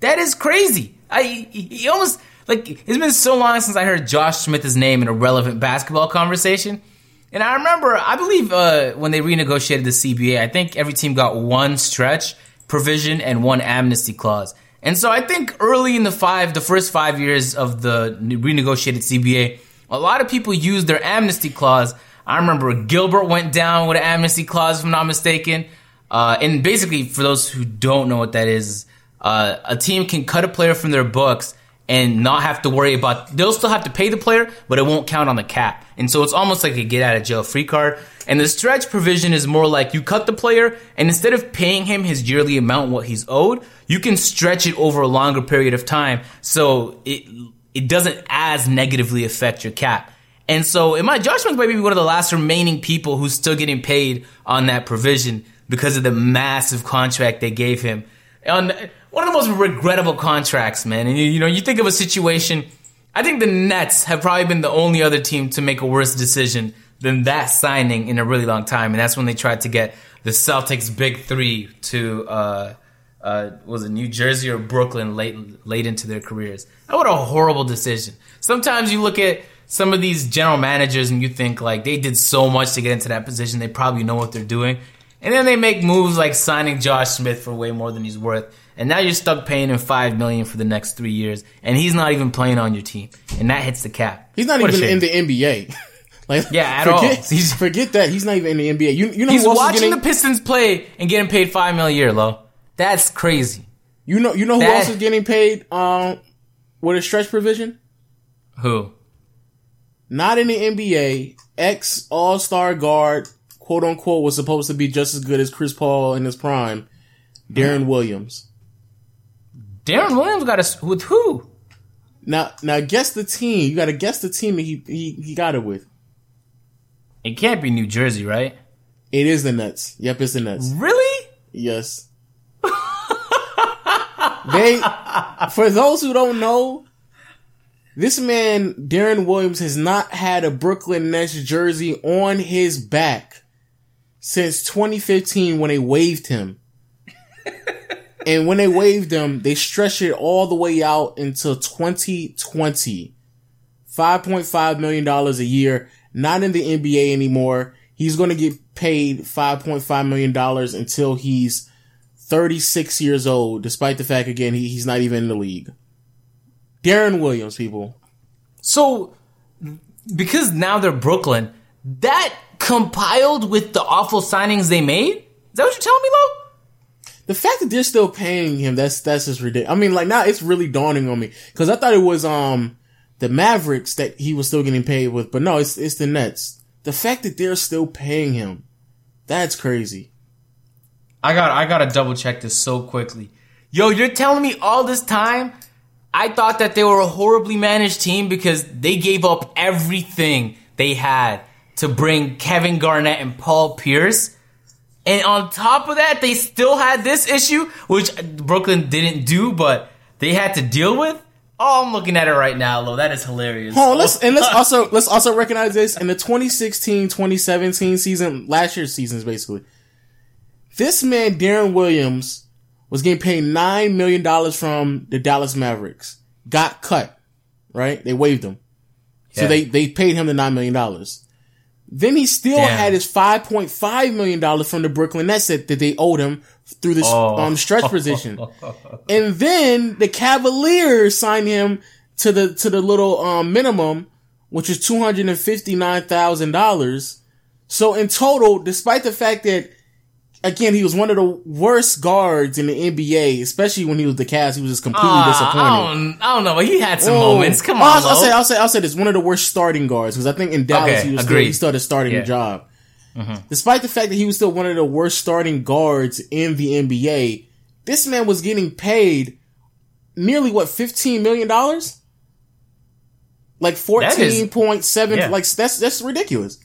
That is crazy. I he, almost like it's been so long since I heard Josh Smith's name in a relevant basketball conversation. And I remember, I believe uh, when they renegotiated the CBA, I think every team got one stretch provision and one amnesty clause. And so I think early in the five, the first five years of the renegotiated CBA, a lot of people used their amnesty clause. I remember Gilbert went down with an amnesty clause, if I'm not mistaken. Uh, and basically, for those who don't know what that is, uh, a team can cut a player from their books and not have to worry about. They'll still have to pay the player, but it won't count on the cap. And so it's almost like a get out of jail free card. And the stretch provision is more like you cut the player, and instead of paying him his yearly amount, what he's owed, you can stretch it over a longer period of time, so it it doesn't as negatively affect your cap. And so, in my Smith might be one of the last remaining people who's still getting paid on that provision because of the massive contract they gave him. On one of the most regrettable contracts, man. And you, you know, you think of a situation. I think the Nets have probably been the only other team to make a worse decision than that signing in a really long time, and that's when they tried to get the Celtics' big three to uh, uh, was it New Jersey or Brooklyn late late into their careers. What a horrible decision. Sometimes you look at some of these general managers and you think like they did so much to get into that position, they probably know what they're doing. And then they make moves like signing Josh Smith for way more than he's worth. And now you're stuck paying him five million for the next three years, and he's not even playing on your team, and that hits the cap. He's not What even in the NBA. like, Yeah, at forget, all. He's- forget that. He's not even in the NBA. You, you know He's who else is watching getting, the Pistons play and getting paid five million a year, Lo. That's crazy. You know, you know who That- else is getting paid um with a stretch provision? Who? Not in the NBA. Ex All Star guard, quote unquote, was supposed to be just as good as Chris Paul in his prime. Deron Williams. Deron Williams got us with who? Now, now guess the team. You got to guess the team that he, he he got it with. It can't be New Jersey, right? It is the Nets. Yep, it's the Nets. Really? Yes. they, for those who don't know, this man, Deron Williams, has not had a Brooklyn Nets jersey on his back since 2015 when they waived him. and when they waived him, they stretched it all the way out until 2020. $5.5 million a year, not in the NBA anymore. He's going to get paid $5.5 million until he's 36 years old, despite the fact, again, he, he's not even in the league. Deron Williams, people. So, because now they're Brooklyn, that compiled with the awful signings they made? Is that what you're telling me, Lo? The fact that they're still paying him, that's, that's just ridiculous. I mean, like, now it's really dawning on me. Cause I thought it was, um, the Mavericks that he was still getting paid with, but no, it's, it's the Nets. The fact that they're still paying him, that's crazy. I got I gotta double check this so quickly. Yo, you're telling me all this time? I thought that they were a horribly managed team because they gave up everything they had to bring Kevin Garnett and Paul Pierce. And on top of that, they still had this issue, which Brooklyn didn't do, but they had to deal with. Oh, I'm looking at it right now, Lo. That is hilarious. On, let's, and let's also, let's also recognize this in the 2016-2017 season, last year's seasons basically. This man, Deron Williams, was getting paid $9 million from the Dallas Mavericks. Got cut, right? They waived him. So they, they paid him the $9 million. Then he still Damn. had his $5.5 million from the Brooklyn Nets that, that they owed him through this Oh. um, stretch position. And then the Cavaliers signed him to the to the little um, minimum, which is two hundred and fifty nine thousand dollars. So in total, despite the fact that again he was one of the worst guards in the NBA, especially when he was the Cavs, he was just completely Uh, disappointed. I don't, I don't know, but he had some Oh. moments. Come on, I'll, I'll say I'll say I'll say this one of the worst starting guards because I think in Dallas Okay, he was still, he started starting Yeah. the job. Despite the fact that he was still one of the worst starting guards in the NBA, this man was getting paid nearly what fifteen million dollars, like fourteen point seven. yeah. Like that's that's ridiculous.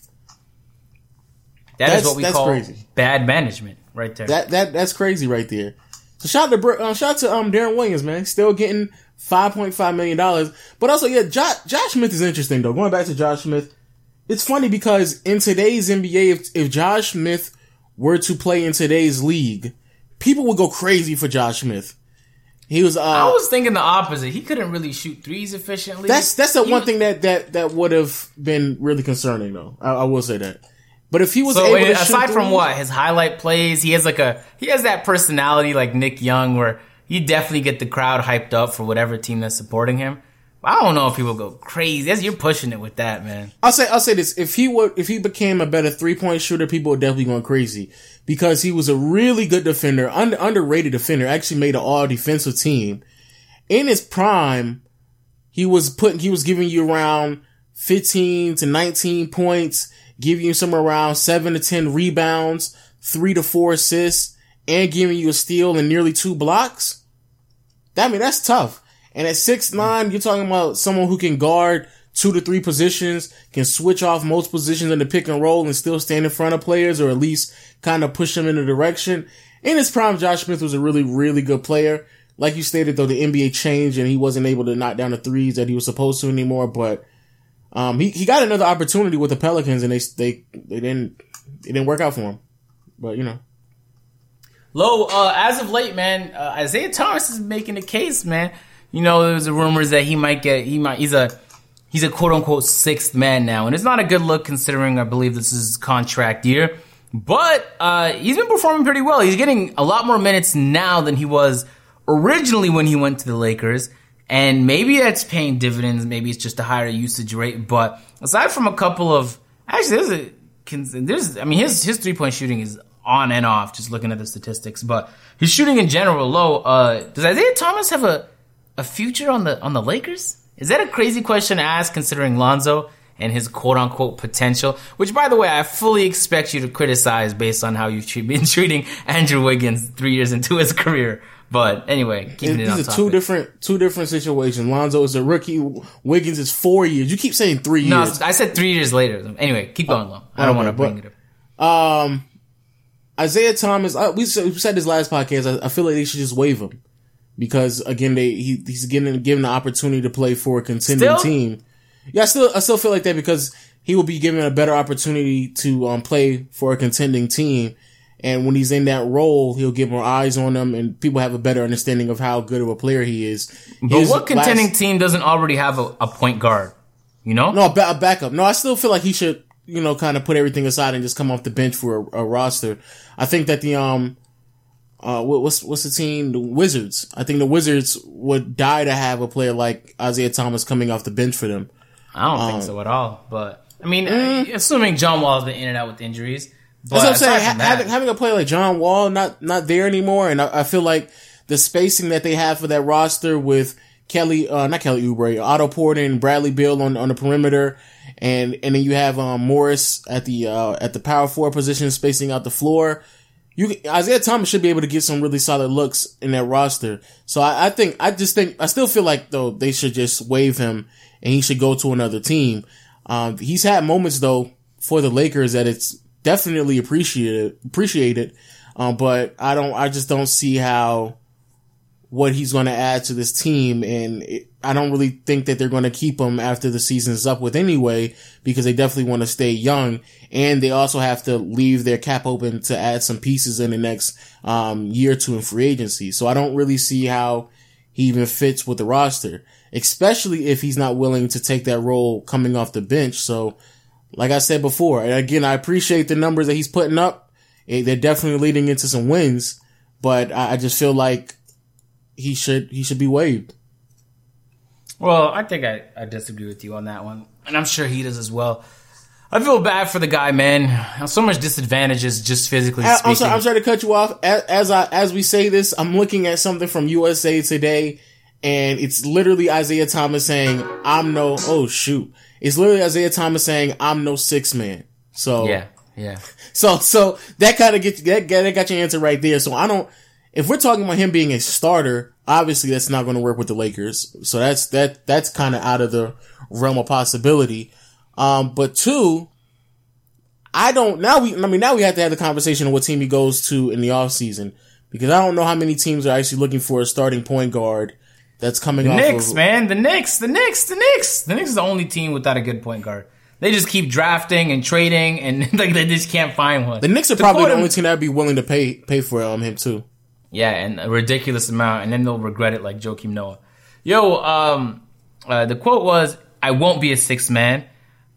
That is That's- what we call crazy. bad management, right there. That that that's crazy right there. So shout to uh, shout to um Deron Williams, man. Still getting five point five million dollars. But also, yeah, Josh, Josh Smith is interesting though. Going back to Josh Smith, it's funny because in today's NBA, if if Josh Smith were to play in today's league, people would go crazy for Josh Smith. He was uh I was thinking the opposite. He couldn't really shoot threes efficiently. that's that's the He one was- thing that that that would have been really concerning though. I, I will say that. But if he was So able wait, to shoot aside from what his highlight plays, he has like a he has that personality like Nick Young, where you definitely get the crowd hyped up for whatever team that's supporting him. I don't know if people go crazy. That's, you're pushing it with that, man. I'll say I'll say this: if he would, if he became a better three point shooter, people would definitely going crazy because he was a really good defender, under, underrated defender. Actually, made an all defensive team. In his prime, he was putting, he was giving you around fifteen to nineteen points, giving you somewhere around seven to ten rebounds, three to four assists, and giving you a steal and nearly two blocks. I mean, that's tough. And at six nine, you're talking about someone who can guard two to three positions, can switch off most positions in the pick and roll and still stand in front of players or at least kind of push them in a direction. In his prime, Josh Smith was a really, really good player. Like you stated though, the NBA changed and he wasn't able to knock down the threes that he was supposed to anymore, but um, he, he got another opportunity with the Pelicans and they, they, they didn't, it didn't work out for him. But you know. Lo, uh, as of late, man, uh, Isaiah Thomas is making a case, man. You know, there's rumors that he might get, he might, he's a, he's a quote unquote sixth man now, and it's not a good look considering I believe this is his contract year. But uh, he's been performing pretty well. He's getting a lot more minutes now than he was originally when he went to the Lakers. And maybe that's paying dividends. Maybe it's just a higher usage rate. But aside from a couple of, actually, there's a, there's, I mean, his his three point shooting is on and off. Just looking at the statistics, but his shooting in general Lo. Uh, does Isaiah Thomas have a a future on the on the Lakers? Is that a crazy question to ask considering Lonzo and his quote unquote potential? Which, by the way, I fully expect you to criticize based on how you've been treating Andrew Wiggins three years into his career. But anyway, keeping it These are two different, two different situations. Lonzo is a rookie. Wiggins is four years. You keep saying three years. No, years. I said three years later. Anyway, keep going, Lo. I don't okay, want to bring but- it up. Um, Isaiah Thomas, uh, we, said, we said this last podcast. I, I feel like they should just waive him because again, they he, he's getting given the opportunity to play for a contending Still? team. Yeah, I still I still feel like that because he will be given a better opportunity to um play for a contending team. And when he's in that role, he'll get more eyes on him, and people have a better understanding of how good of a player he is. But His what contending last- team doesn't already have a, a point guard? You know? No, a, ba- a backup. No, I still feel like he should, you know, kind of put everything aside and just come off the bench for a, a roster. I think that the um, uh, what's what's the team? The Wizards. I think the Wizards would die to have a player like Isaiah Thomas coming off the bench for them. I don't Um, think so at all. But I mean, assuming John Wall's been in and out with injuries. But. That's what I'm saying. Ha- having having a player like John Wall not not there anymore, and I, I feel like the spacing that they have for that roster with Kelly, uh, not Kelly Oubre, Otto Porter and Bradley Beal on on the perimeter, and and then you have um, Morris at the uh, at the power forward position, spacing out the floor. You Isaiah Thomas should be able to get some really solid looks in that roster. So I, I think I just think I still feel like though they should just waive him and he should go to another team. Um, he's had moments though for the Lakers that it's definitely appreciated appreciated. Um, but I don't I just don't see how what he's going to add to this team. And it, I don't really think that they're going to keep him after the season is up with anyway, because they definitely want to stay young. And they also have to leave their cap open to add some pieces in the next, um, year or two in free agency. So I don't really see how he even fits with the roster, especially if he's not willing to take that role coming off the bench. So, like I said before, and again, I appreciate the numbers that he's putting up. Eh, They're definitely leading into some wins, but I I just feel like he should he should be waived. Well, I think I, I disagree with you on that one, and I'm sure he does as well. I feel bad for the guy, man. So much disadvantages just physically I- speaking. I'm sorry, I'm sorry to cut you off. As, as I as we say this, I'm looking at something from USA Today, and it's literally Isaiah Thomas saying, "I'm no." Oh shoot! It's literally Isaiah Thomas saying, "I'm no six man." So yeah, yeah. So so that kind of gets that, that got your answer right there. So I don't. If we're talking about him being a starter, obviously that's not going to work with the Lakers. So that's that that's kind of out of the realm of possibility. Um, but two, I don't now we I mean now we have to have the conversation of what team he goes to in the off season because I don't know how many teams are actually looking for a starting point guard that's coming The off Knicks, of man. The Knicks, the Knicks, the Knicks. The Knicks is the only team without a good point guard. They just keep drafting and trading, and like they just can't find one. the Knicks are probably the only team that would be willing to pay pay for um, him too. Yeah, and a ridiculous amount, and then they'll regret it like Joakim Noah. Yo, um, uh, the quote was, "I won't be a sixth man.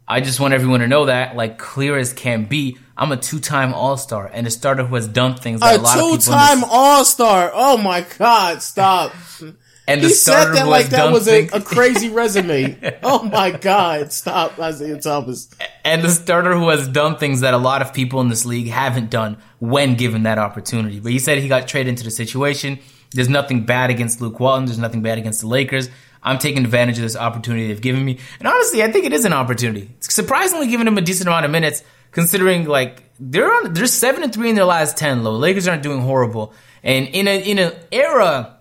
I just want everyone to know that, like clear as can be, I'm a two-time All-Star and a starter who has done things that a, A lot of people. in two-time All Star. Oh my God! Stop. and He the said that like that was a, a crazy resume. oh my God! Stop, Isaiah Thomas. and the starter who has done things that a lot of people in this league haven't done when given that opportunity. But he said he got traded into the situation. There's nothing bad against Luke Walton. There's nothing bad against the Lakers. I'm taking advantage of this opportunity they've given me. And honestly, I think it is an opportunity. It's surprisingly giving him a decent amount of minutes, considering like they're on they're seven and three in their last ten. Lo Lakers aren't doing horrible. And in a in an era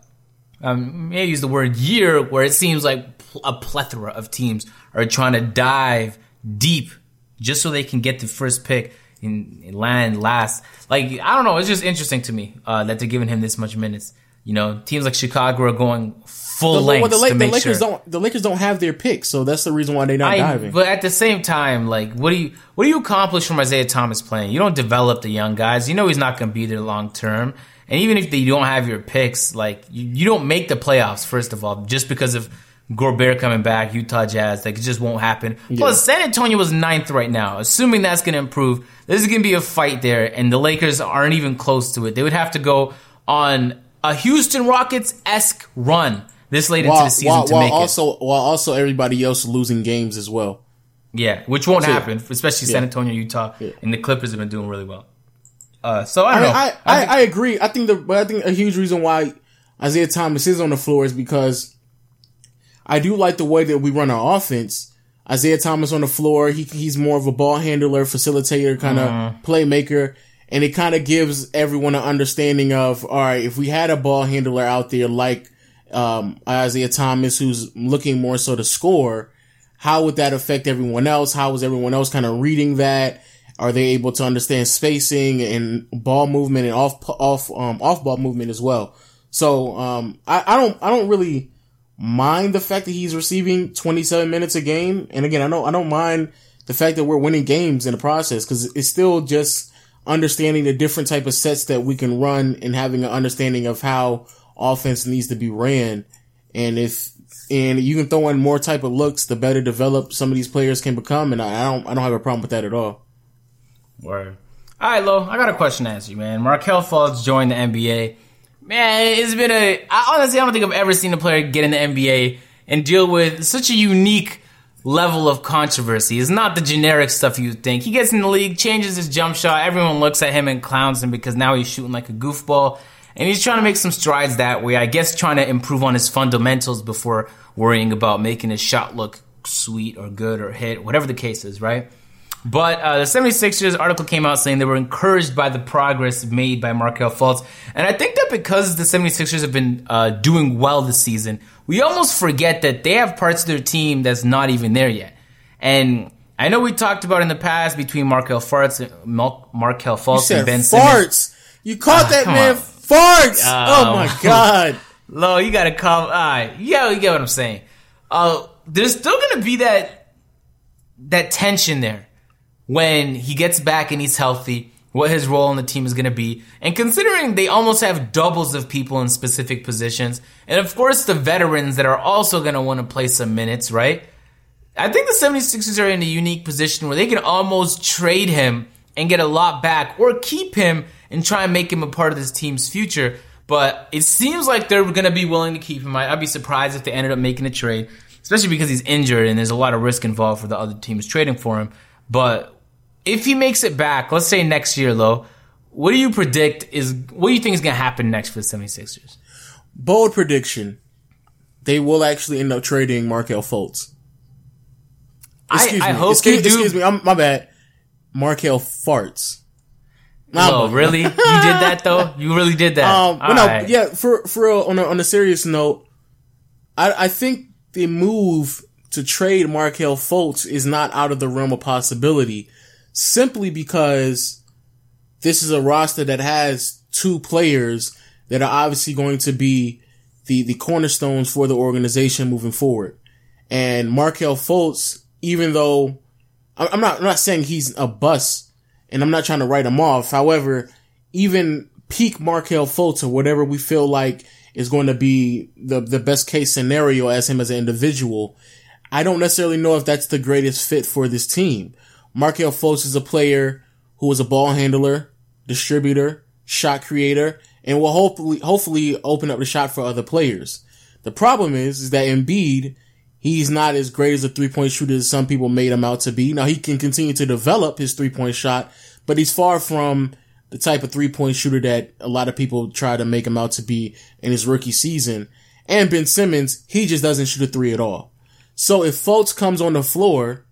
um, may I use the word year, where it seems like pl- a plethora of teams are trying to dive deep just so they can get the first pick and, and land last. Like I don't know, it's just interesting to me uh, that they're giving him this much minutes. You know, teams like Chicago are going full The, length well, the, La- to the make Lakers sure. don't. The Lakers don't have their pick, so that's the reason why they're not I, diving. but at the same time, like, what do you what do you accomplish from Isaiah Thomas playing? You don't develop the young guys. You know he's not going to be there long term. And even if they don't have your picks, like you, you don't make the playoffs. First of all, just because of Gobert coming back, Utah Jazz, like it just won't happen. Plus, San Antonio was ninth right now. Assuming that's going to improve, this is going to be a fight there, and the Lakers aren't even close to it. They would have to go on a Houston Rockets esque run this late into the season while, to while make it. also while also everybody else losing games as well. Yeah, which won't So, happen, especially San. Antonio, Utah, Yeah. and the Clippers have been doing really well. Uh, so I I know. I, I, I agree. I think the but I think a huge reason why Isaiah Thomas is on the floor is because I do like the way that we run our offense. Isaiah Thomas on the floor, he he's more of a ball handler, facilitator, kind of Mm-hmm. playmaker, and it kind of gives everyone an understanding of all right, if we had a ball handler out there like um, Isaiah Thomas, who's looking more so to score, how would that affect everyone else? How was everyone else kind of reading that? Are they able to understand spacing and ball movement and off off um, off ball movement as well? So um, I, I don't I don't really mind the fact that he's receiving 27 minutes a game. And again, I don't I don't mind the fact that we're winning games in the process because it's still just understanding the different type of sets that we can run and having an understanding of how offense needs to be ran. And if and you can throw in more type of looks, the better developed some of these players can become. And I I don't I don't have a problem with that at all. Word. All right, Lo, I got a question to ask you, man. Markelle Fultz joined the NBA. Man, it's been a. I honestly, I don't think I've ever seen a player get in the NBA and deal with such a unique level of controversy. It's not the generic stuff you think. He gets in the league, changes his jump shot. Everyone looks at him and clowns him because now he's shooting like a goofball. And he's trying to make some strides that way. I guess trying to improve on his fundamentals before worrying about making his shot look sweet or good or hit, whatever the case is, right? But uh, the 76ers article came out saying they were encouraged by the progress made by Markelle Fultz. And I think that because the 76ers have been uh, doing well this season, we almost forget that they have parts of their team that's not even there yet. And I know we talked about in the past between Markelle Fultz, Mar- Markelle Fultz and Ben Simmons. farts. You caught that man on. farts. oh Um, my god. Lo, you gotta call. All right, yeah, you get what I'm saying. Uh, there's still gonna be that that tension there when he gets back and he's healthy. What his role in the team is gonna be, and considering they almost have doubles of people in specific positions, and of course the veterans that are also gonna want to play some minutes, right? I think the 76ers are in a unique position where they can almost trade him and get a lot back or keep him and try and make him a part of this team's future. But it seems like they're going to be willing to keep him. I'd be surprised if they ended up making a trade, especially because he's injured and there's a lot of risk involved for the other teams trading for him. But if he makes it back, let's say next year, though, what do you predict is what do you think is going to happen next for the 76ers? Bold prediction. They will actually end up trading Markelle Fultz. I, I hope excuse, you do. excuse me, I'm, my bad. Markelle Farts. Oh, really? You did that though? You really did that? Um, no, right. yeah. For for real, on a, on a serious note, I I think the move to trade Markelle Fultz is not out of the realm of possibility, simply because this is a roster that has two players that are obviously going to be the the cornerstones for the organization moving forward. And Markelle Fultz, even though I'm not I'm not saying he's a bust, and I'm not trying to write him off. However, even peak Markelle Fultz or whatever we feel like is going to be the the best case scenario as him as an individual, I don't necessarily know if that's the greatest fit for this team. Markelle Fultz is a player who is a ball handler, distributor, shot creator, and will hopefully hopefully open up the shot for other players. The problem is, is that Embiid, he's not as great as a three point shooter as some people made him out to be. Now he can continue to develop his three point shot, but he's far from the type of three point shooter that a lot of people try to make him out to be in his rookie season. And Ben Simmons, he just doesn't shoot a three at all. So if Fultz comes on the floor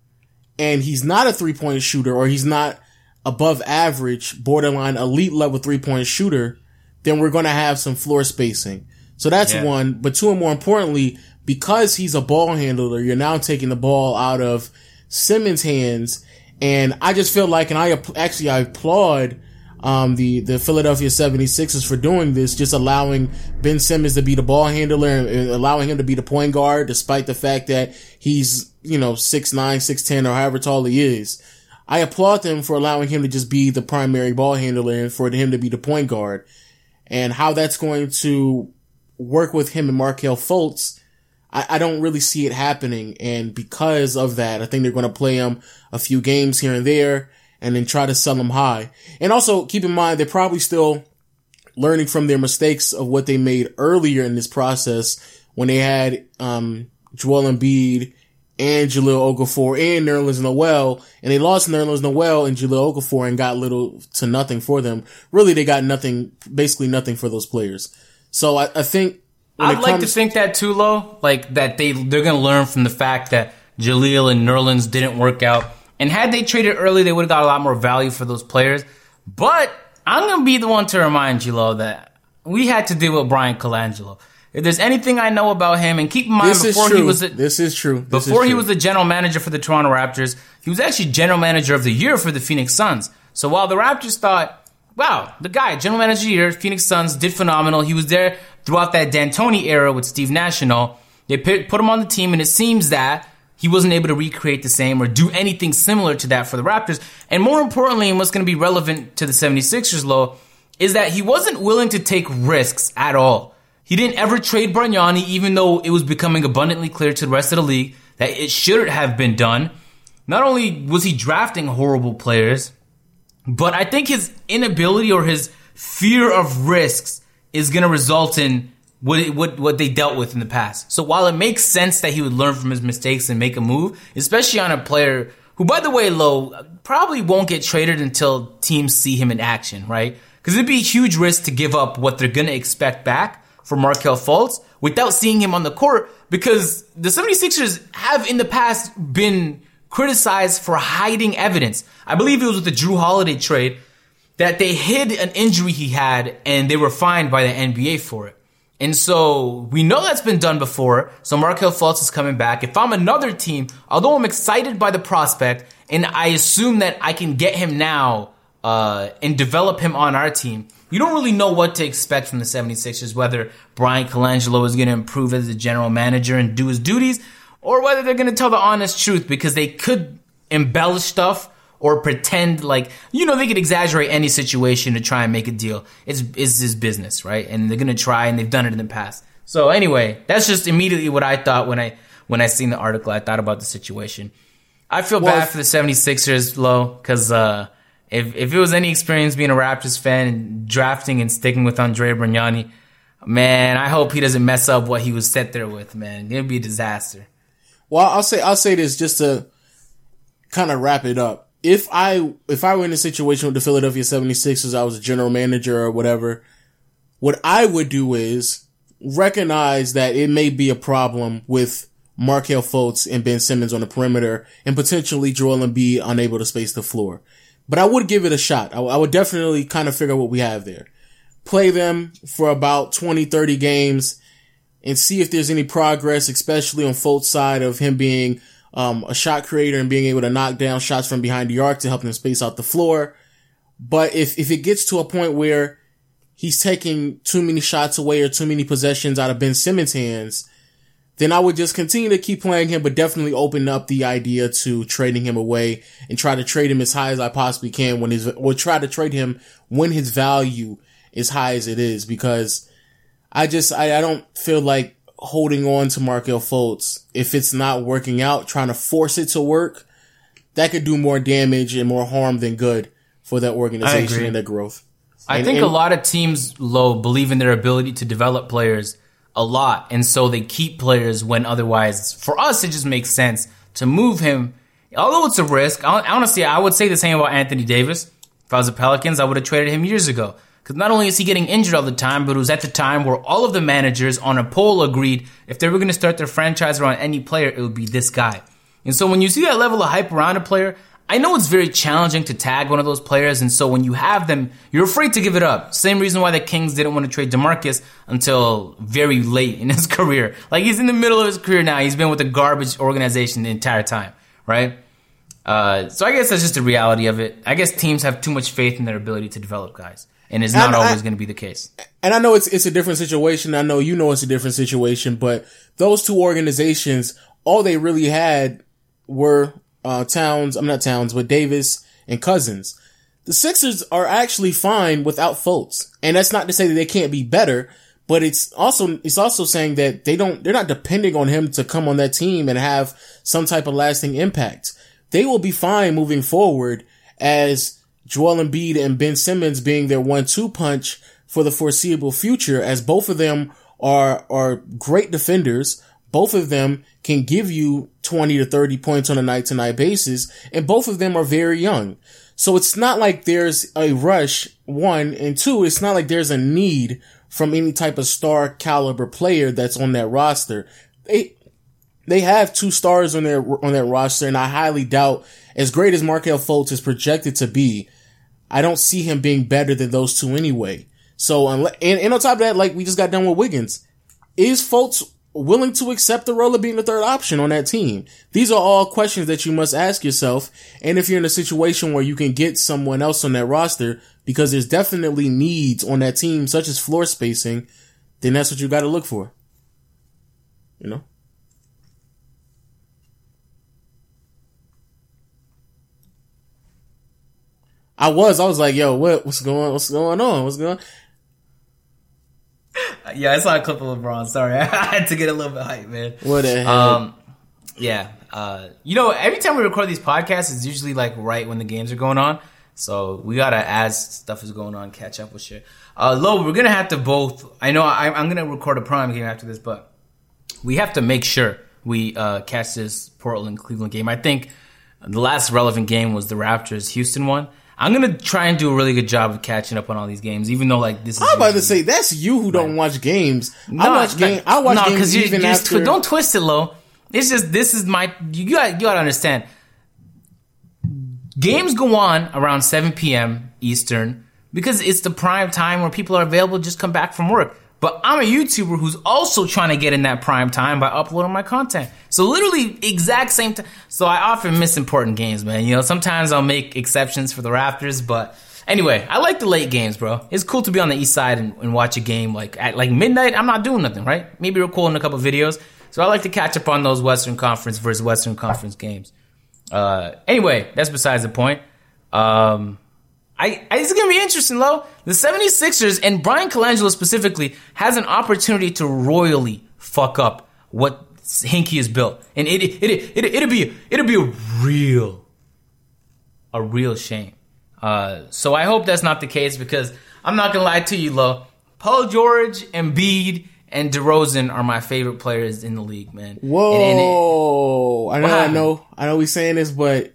and he's not a three point shooter or he's not above average, borderline elite level three point shooter, then we're going to have some floor spacing. So that's Yeah. one. But two and more importantly, because he's a ball handler, you're now taking the ball out of Simmons' hands. And I just feel like, and I actually, I applaud, um, the, the Philadelphia 76ers for doing this, just allowing Ben Simmons to be the ball handler and, and allowing him to be the point guard, despite the fact that he's, you know, 6'9", 6'10", or however tall he is. I applaud them for allowing him to just be the primary ball handler and for him to be the point guard. And how that's going to work with him and Markelle Fultz, I, I don't really see it happening. And because of that, I think they're going to play him a few games here and there and then try to sell them high. And also keep in mind, they're probably still learning from their mistakes of what they made earlier in this process when they had, um, Joel Embiid and Jahlil Okafor and Nerlens Noel, and they lost Nerlens Noel and Jahlil Okafor and got little to nothing for them. Really, they got nothing, basically nothing for those players. So I, I think I'd like to think that too, Lo. Like that they they're gonna learn from the fact that Jahlil and Nerlens didn't work out, and had they traded early, they would have got a lot more value for those players. But I'm gonna be the one to remind you, Lo, that we had to deal with Bryan Colangelo. If there's anything I know about him, and keep in mind this is before he was a, this is true. This is before he was the general manager for the Toronto Raptors, he was actually general manager of the year for the Phoenix Suns. So while the Raptors thought, wow, the guy, general manager of the year, Phoenix Suns did phenomenal. He was there throughout that D'Antoni era with Steve all. They put him on the team, and it seems that he wasn't able to recreate the same or do anything similar to that for the Raptors. And more importantly, and what's going to be relevant to the 76ers, Lo, is that he wasn't willing to take risks at all. He didn't ever trade Bargnani, even though it was becoming abundantly clear to the rest of the league that it should have been done. Not only was he drafting horrible players, but I think his inability or his fear of risks is going to result in what, what what they dealt with in the past. So while it makes sense that he would learn from his mistakes and make a move, especially on a player who, by the way, Lo probably won't get traded until teams see him in action, right? Because it'd be a huge risk to give up what they're to expect back for Markelle Fultz without seeing him on the court because the 76ers have in the past been criticized for hiding evidence. I believe it was with the Jrue Holiday trade that they hid an injury he had and they were fined by the NBA for it. And so we know that's been done before. So Markelle Fultz is coming back. If I'm another team, although I'm excited by the prospect and I assume that I can get him now uh, and develop him on our team, you don't really know what to expect from the 76ers, whether Bryan Colangelo is going to improve as a general manager and do his duties, or whether they're going to tell the honest truth because they could embellish stuff or pretend like you know they could exaggerate any situation to try and make a deal. It's it's his business, right? And they're gonna try, and they've done it in the past. So anyway, that's just immediately what I thought when I when I seen the article. I thought about the situation. I feel Well, bad for the 76ers, Lo, because uh, if if it was any experience being a Raptors fan and drafting and sticking with Andre Bargnani, Man, I hope he doesn't mess up what he was set there with, man. It'd be a disaster. Well, I'll say I'll say this just to kind of wrap it up. If I if I were in a situation with the Philadelphia 76ers, I was a general manager or whatever, what I would do is recognize that it may be a problem with Markelle Fultz and Ben Simmons on the perimeter and potentially Joel Embiid unable to space the floor. But I would give it a shot. I, would definitely kind of figure out what we have there. Play them for about 20, 30 games and see if there's any progress, especially on Fultz side of him being um, a shot creator and being able to knock down shots from behind the arc to help them space out the floor. But if, if it gets to a point where he's taking too many shots away or too many possessions out of Ben Simmons' hands, then I would just continue to keep playing him, but definitely open up the idea to trading him away and try to trade him as high as I possibly can when his, or try to trade him when his value is high as it is because I just, I, I don't feel like holding on to Markelle Fultz if it's not working out, trying to force it to work. That could do more damage and more harm than good for that organization and their growth. I And- think and- a lot of teams, Lo, believe in their ability to develop players a lot, and so they keep players when otherwise, for us, it just makes sense to move him. Although it's a risk, I, honestly, I would say the same about Anthony Davis. If I was the Pelicans, I would have traded him years ago. Because not only is he getting injured all the time, but it was at the time where all of the managers on a poll agreed if they were going to start their franchise around any player, it would be this guy. And so when you see that level of hype around a player, I know it's very challenging to tag one of those players, and so when you have them, you're afraid to give it up. Same reason why the Kings didn't want to trade DeMarcus until very late in his career. Like he's in the middle of his career now. He's been with a garbage organization the entire time, right? Uh, so I guess that's just the reality of it. I guess teams have too much faith in their ability to develop guys, and it's not I- always going to be the case. and I know it's it's a different situation. I know you know it's a different situation, but those two organizations, all they really had were uh, Towns. I'm not Towns, but Davis and Cousins. The Sixers are actually fine without Fultz, and that's not to say that they can't be better. But it's also it's also saying that they don't they're not depending on him to come on that team and have some type of lasting impact. They will be fine moving forward as Joel Embiid and Ben Simmons being their one-two punch for the foreseeable future, as both of them are are great defenders. Both of them can give you 20 to 30 points on a night to night basis, and both of them are very young. So it's not like there's a rush, one, and two, it's not like there's a need from any type of star caliber player that's on that roster. They, they have two stars on their, on that roster, and I highly doubt, as great as Markelle Fultz is projected to be, I don't see him being better than those two anyway. So, and, and on top of that, like we just got done with Wiggins, is Fultz willing to accept the role of being the third option on that team? These are all questions that you must ask yourself. And if you're in a situation where you can get someone else on that roster, because there's definitely needs on that team, such as floor spacing, then that's what you got to look for. You know? I was, I was like, yo, what, what's going, what's going on? What's going on? Yeah, I saw a clip of LeBron. Sorry, I had to get a little bit hype, man. What the hell? Um, yeah. Uh, you know, every time we record these podcasts, it's usually like right when the games are going on. So we gotta, as stuff is going on, catch up with shit. Uh, Lo, we're gonna have to both. I know I, I'm gonna record a prime game after this, but we have to make sure we uh, catch this Portland Cleveland game. I think the last relevant game was the Raptors Houston one. I'm gonna try and do a really good job of catching up on all these games, even though like this is. I'm about to say that's you who don't watch games. I no, watch game. I watch no, games you, even you after. twi- don't twist it Lo. It's just this is my you got you got to understand. Games go on around 7 p.m. Eastern because it's the prime time where people are available just come back from work. But I'm a YouTuber who's also trying to get in that prime time by uploading my content. So literally exact same time. So I often miss important games, man. You know, sometimes I'll make exceptions for the Raptors, but anyway, I like the late games, bro. It's cool to be on the east side and, and watch a game like at like midnight. I'm not doing nothing, right? Maybe recording a couple videos. So I like to catch up on those Western Conference versus Western Conference games. Uh, anyway, that's besides the point. Um, I, I, it's going to be interesting, though. The 76ers and Bryan Colangelo specifically has an opportunity to royally fuck up what Hinkie has built. And it, it, it, it, it'll be, it'll be a real, a real shame. Uh, so I hope that's not the case because I'm not going to lie to you, Lo. Paul George, Embiid, and DeRozan are my favorite players in the league, man. Whoa! And- and it- I know, I know, I know. We saying this, but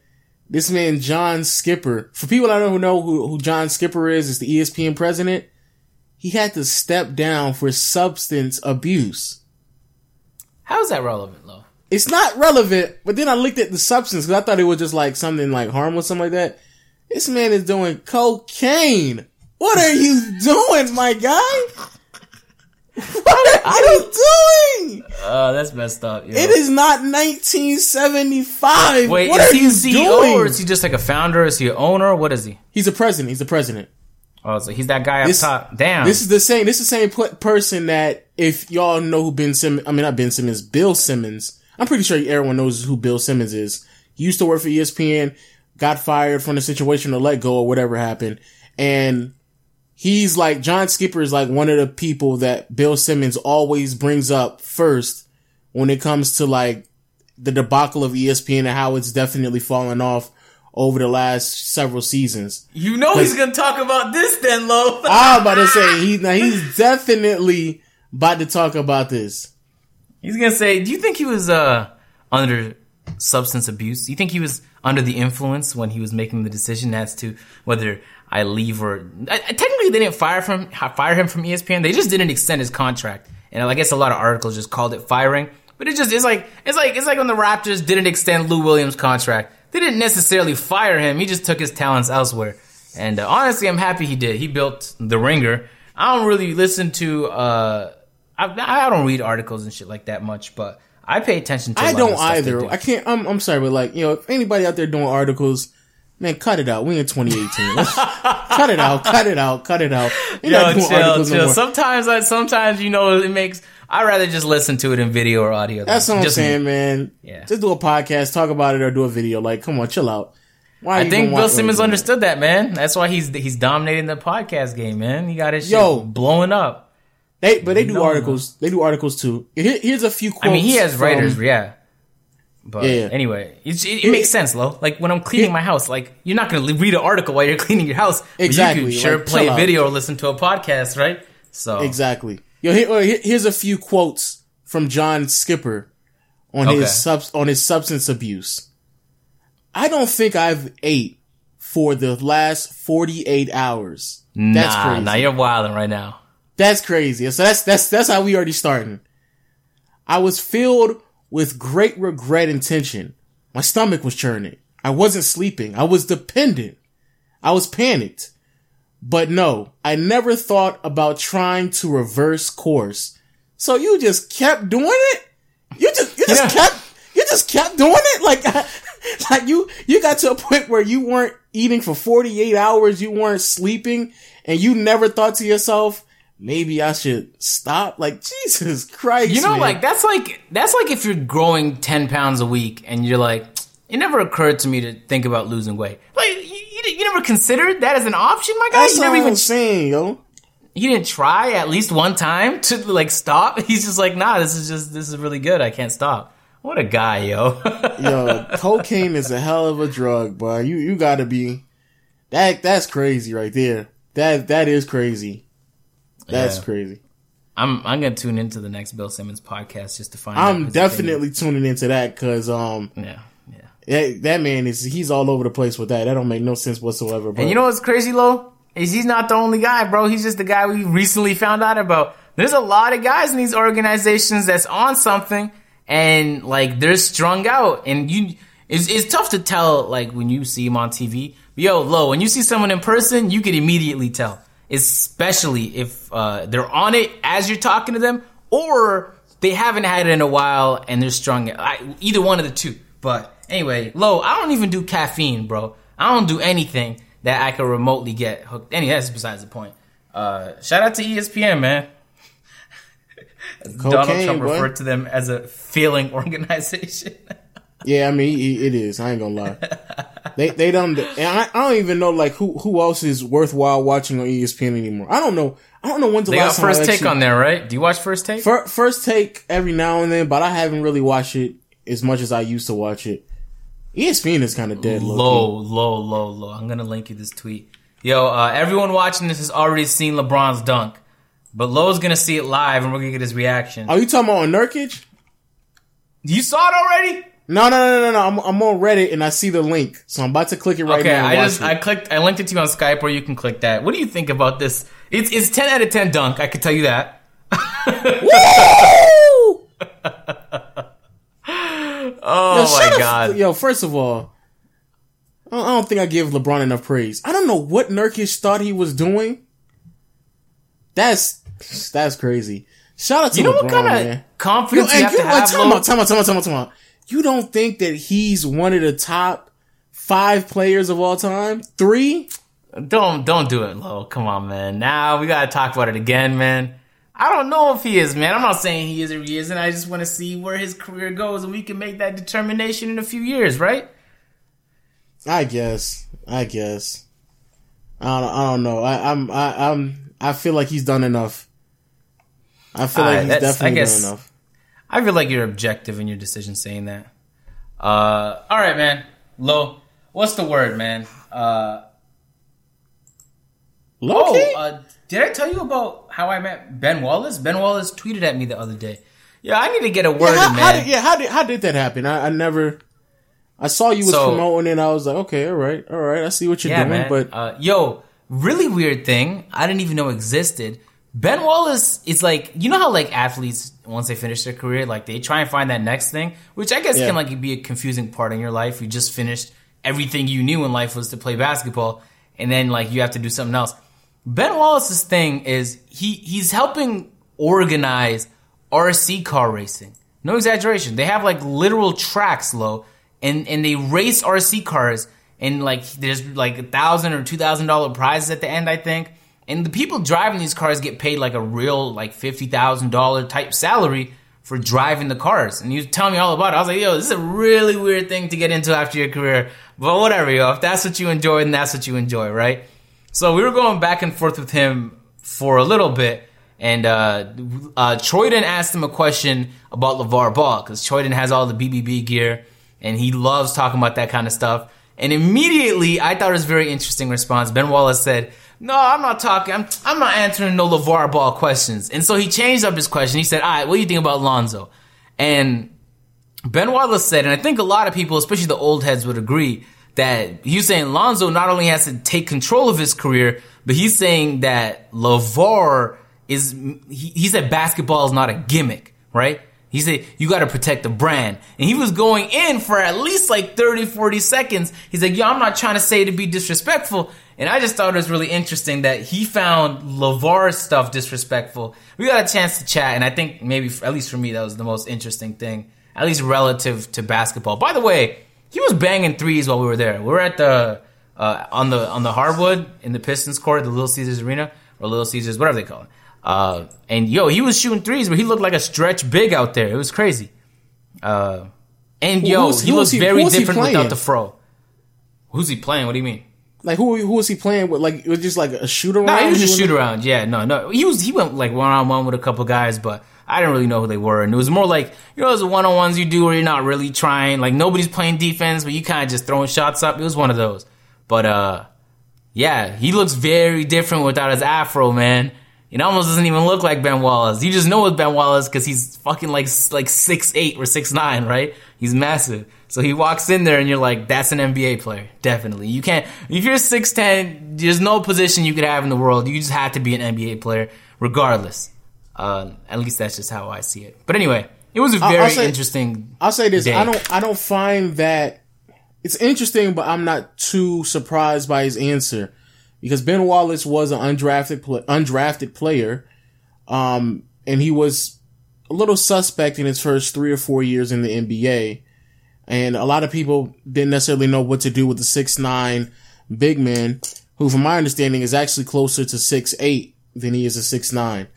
this man John Skipper. For people I don't know who who John Skipper is, is the ESPN president. He had to step down for substance abuse. how is that relevant, though? It's not relevant, but then I looked at the substance because I thought it was just like something like harmless, something like that. This man is doing cocaine. What are you doing, my guy? What are you doing? Uh, that's messed up. Yo. It is not 1975. Wait, what is he CEO doing? or is he just like a founder? Is he an owner? What is he? He's a president. He's the president. Oh, so he's that guy up This- top. Damn. This is the same. This is the same person that if y'all know who Ben Simmons, I mean not Ben Simmons, Bill Simmons. I'm pretty sure everyone knows who Bill Simmons is. He used to work for ESPN, got fired from the situation or let go or whatever happened, and he's like John Skipper is like one of the people that Bill Simmons always brings up first when it comes to like the debacle of ESPN and how it's definitely fallen off over the last several seasons. you know he's gonna talk about this then, Lo. I'm about to say he now he's definitely about to talk about this. He's gonna say, "Do you think he was uh under substance abuse? Do you think he was under the influence when he was making the decision as to whether I leave or I, technically they didn't fire from fire him from ESPN. They just didn't extend his contract, and I guess a lot of articles just called it firing. But it just it's like it's like it's like when the Raptors didn't extend Lou Williams' contract. They didn't necessarily fire him. He just took his talents elsewhere. And uh, honestly, I'm happy he did. He built the Ringer. I don't really listen to. uh I, I don't read articles and shit like that much, but I pay attention to. I I don't either. I can't. I'm, I'm sorry, but like you know, if anybody out there doing articles, man, cut it out. We in 2018. Cut it out. Cut it out. Cut it out. You're Yo, not doing chill, articles no chill. more. Sometimes, I, sometimes you know, it makes. I'd rather just listen to it in video or audio. That's what I'm Just me. saying, man. Yeah. Just do a podcast, talk about it, or do a video. Like, come on, chill out. Why? I think Bill Simmons understood that, man. That's why he's he's dominating the podcast game, man. He got his shit Yo. blowing up. They, but they do No, articles. They do articles too. Here, here's a few quotes. I mean, he has from- writers, yeah. But Yeah. anyway, it, it, it makes sense, though. Like when I'm cleaning It- my house, like you're not gonna read an article while you're cleaning your house. Exactly, You can sure like, play a video or listen to a podcast, right? So Exactly. Yo, here- oh, here's a few quotes from John Skipper on Okay. his sub, on his substance abuse. I don't think I've ate for the last 48 hours. That's nah, crazy. nah, you're wilding right now. That's crazy. So that's that's that's how we already starting. I was filled with great regret and tension. My stomach was churning. I wasn't sleeping. I was dependent. I was panicked. But no, I never thought about trying to reverse course. So you just kept doing it? You just you just Yeah. kept you just kept doing it? Like like you you got to a point where you weren't eating for 48 hours, you weren't sleeping, and you never thought to yourself, maybe I should stop? Like Jesus Christ. You know, man. like that's like that's like if you're growing ten pounds a week and you're like, it never occurred to me to think about losing weight. Like you, you, you never considered that as an option, my guy. that's you never I'm even saying, yo. he didn't try at least one time to like stop. He's just like, nah, this is just this is really good. I can't stop. What a guy, yo. Yo, cocaine is a hell of a drug, boy. You you gotta be that that's crazy right there. That that is crazy. That's Yeah. crazy. I'm I'm gonna tune into the next Bill Simmons podcast just to find. out I'm definitely tuning into that because um. Yeah, yeah. that, that man is he's all over the place with that. That don't make no sense whatsoever. But And you know what's crazy, Lo? Is he's not the only guy, bro. He's just the guy we recently found out about. There's a lot of guys in these organizations that's on something and like they're strung out and you it's, it's tough to tell like when you see him on TV. But yo, Lo, when you see someone in person, you can immediately tell. Especially if uh, they're on it as you're talking to them or they haven't had it in a while and they're strung I, either one of the two. But anyway, Lo, I don't even do caffeine, bro. I don't do anything that I could remotely get hooked. Any that's besides the point. Uh, shout out to ESPN, man. Donald Cocaine, Trump boy. referred to them as a failing organization. yeah, I mean it, it is. I ain't gonna lie. they they don't. And I, I don't even know like who who else is worthwhile watching on ESPN anymore. I don't know. I don't know when's the they got last time I first take actually- on there, right? Do you watch first take? Fir- first take every now and then, but I haven't really watched it as much as I used to watch it. ESPN is kind of dead. Lo, Lo. Lo, Lo, Lo. I'm gonna link you this tweet. Yo, uh, everyone watching this has already seen LeBron's dunk. But Lo's gonna see it live, and we're gonna get his reaction. Are you talking about on Nurkic? You saw it already? No, no, no, no, no. I'm, I'm on Reddit and I see the link, so I'm about to click it right okay, now. Okay, I just watch I clicked I linked it to you on Skype where you can click that. What do you think about this? It's it's ten out of ten dunk. I can tell you that. oh Yo, my shut up. god! Yo, first of all, I don't- think I give LeBron enough praise. I don't know what Nurkic thought he was doing. That's that's crazy. Shout out to You know LeBron, what kind man. of confidence Yo, you have to like, have? time out, time out, time out, time out, time out. You don't think that he's one of the top five players of all time? Three? Don't don't do it, Lo. Come on, man. Now we gotta talk about it again, man. I don't know if he is, man. I'm not saying he is or he isn't. I just want to see where his career goes, and we can make that determination in a few years, right? I guess. I guess. I don't. I don't know. I, I'm. I, I'm. I feel like he's done enough. I feel like he's that's- I definitely guess- done enough. I feel like you're objective in your decision saying that. Uh, all right, man. Lo, what's the word, man? Uh, Loki. oh, uh, did I tell you about how I met Ben Wallace? Ben Wallace tweeted at me the other day. Yeah, I need to get a word yeah, how, in, how did, yeah, how did how did that happen? I, I never. I saw you was So- promoting, it. I was like, okay, all right, all right. I see what you're yeah, doing, man. but uh, yo, really weird thing. I didn't even know existed. Ben Wallace is like, you know how like athletes once they finish their career, like they try and find that next thing, which I guess Yeah. can like be a confusing part in your life. You just finished everything you knew in life was to play basketball, and then like you have to do something else. Ben Wallace's thing is he he's helping organize RC car racing. No exaggeration. They have like literal tracks, Lo, and and they race RC cars, and like there's like a thousand or two thousand dollar prizes at the end, I think. And the people driving these cars get paid like a real like fifty thousand dollar type salary for driving the cars. And you tell me all about it. I was like, yo, this is a really weird thing to get into after your career. But whatever, yo. If that's what you enjoy, then that's what you enjoy, right? So we were going back and forth with him for a little bit, and uh, uh, Troyden asked him a question about LeVar Ball because Troyden has all the BBB gear, and he loves talking about that kind of stuff. And immediately, I thought it was a very interesting response. Ben Wallace said, "No, I'm not talking. I'm, I'm not answering no LeVar Ball questions." And so he changed up his question. He said, "All right, what do you think about Lonzo?" And Ben Wallace said, and I think a lot of people, especially the old heads, would agree that he's saying Lonzo not only has to take control of his career, but he's saying that LeVar is, he, he said basketball is not a gimmick, right? He said, you got to protect the brand. And he was going in for at least like 30, 40 seconds. He's like, yo, I'm not trying to say to be disrespectful. And I just thought it was really interesting that he found LeVar's stuff disrespectful. We got a chance to chat, and I think maybe, at least for me, that was the most interesting thing, at least relative to basketball. By the way, he was banging threes while we were there. We were at the uh, on the on the hardwood in the Pistons court, the Little Caesars Arena or Little Caesars, whatever they call it. Uh, and yo, he was shooting threes, but he looked like a stretch big out there. It was crazy. Uh, and yo, who's- he looks very who is he different without the fro. Who's he playing? What do you mean? like who who was he playing with? Like it was just like a shoot around. No, he was just shoot around. Yeah, no, no. He was he went like one on one with a couple guys, but I didn't really know who they were. And it was more like you know those one on ones you do where you're not really trying, like nobody's playing defense, but you kind of just throwing shots up. It was one of those. But uh, yeah, he looks very different without his afro, man. It almost doesn't even look like Ben Wallace. You just know it's Ben Wallace because he's fucking like like six eight or six nine, right? He's massive. So he walks in there and you're like, that's an NBA player, definitely. You can't if you're six ten, there's no position you could have in the world. You just have to be an NBA player, regardless. Uh, at least that's just how I see it. But anyway, it was a I'll very say- interesting. I'll say this: day. I don't I don't find that it's interesting, but I'm not too surprised by his answer because Ben Wallace was an undrafted undrafted player, um, and he was a little suspect in his first three or four years in the NBA, and a lot of people didn't necessarily know what to do with the six nine big man, who, from my understanding, is actually closer to six eight than he is a six nine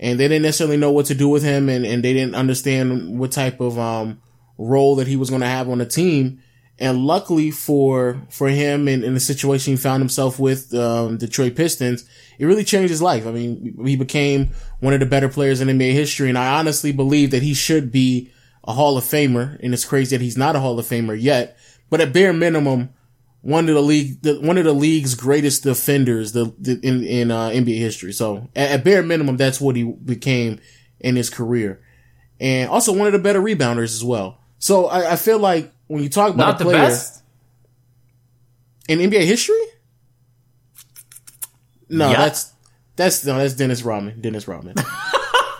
and they didn't necessarily know what to do with him and, and they didn't understand what type of um, role that he was going to have on the team. And luckily for for him and in the situation he found himself with um, Detroit Pistons, it really changed his life. I mean, he became one of the better players in NBA history, and I honestly believe that he should be a Hall of Famer. And it's crazy that he's not a Hall of Famer yet. But at bare minimum, one of the league, the, one of the league's greatest defenders the, the in in uh, NBA history. So at, at, bare minimum, that's what he became in his career, and also one of the better rebounders as well. So I, I feel like when you talk about Not a player the best. in NBA history, no, Yeah. that's that's no, that's Dennis Rodman. Dennis Rodman.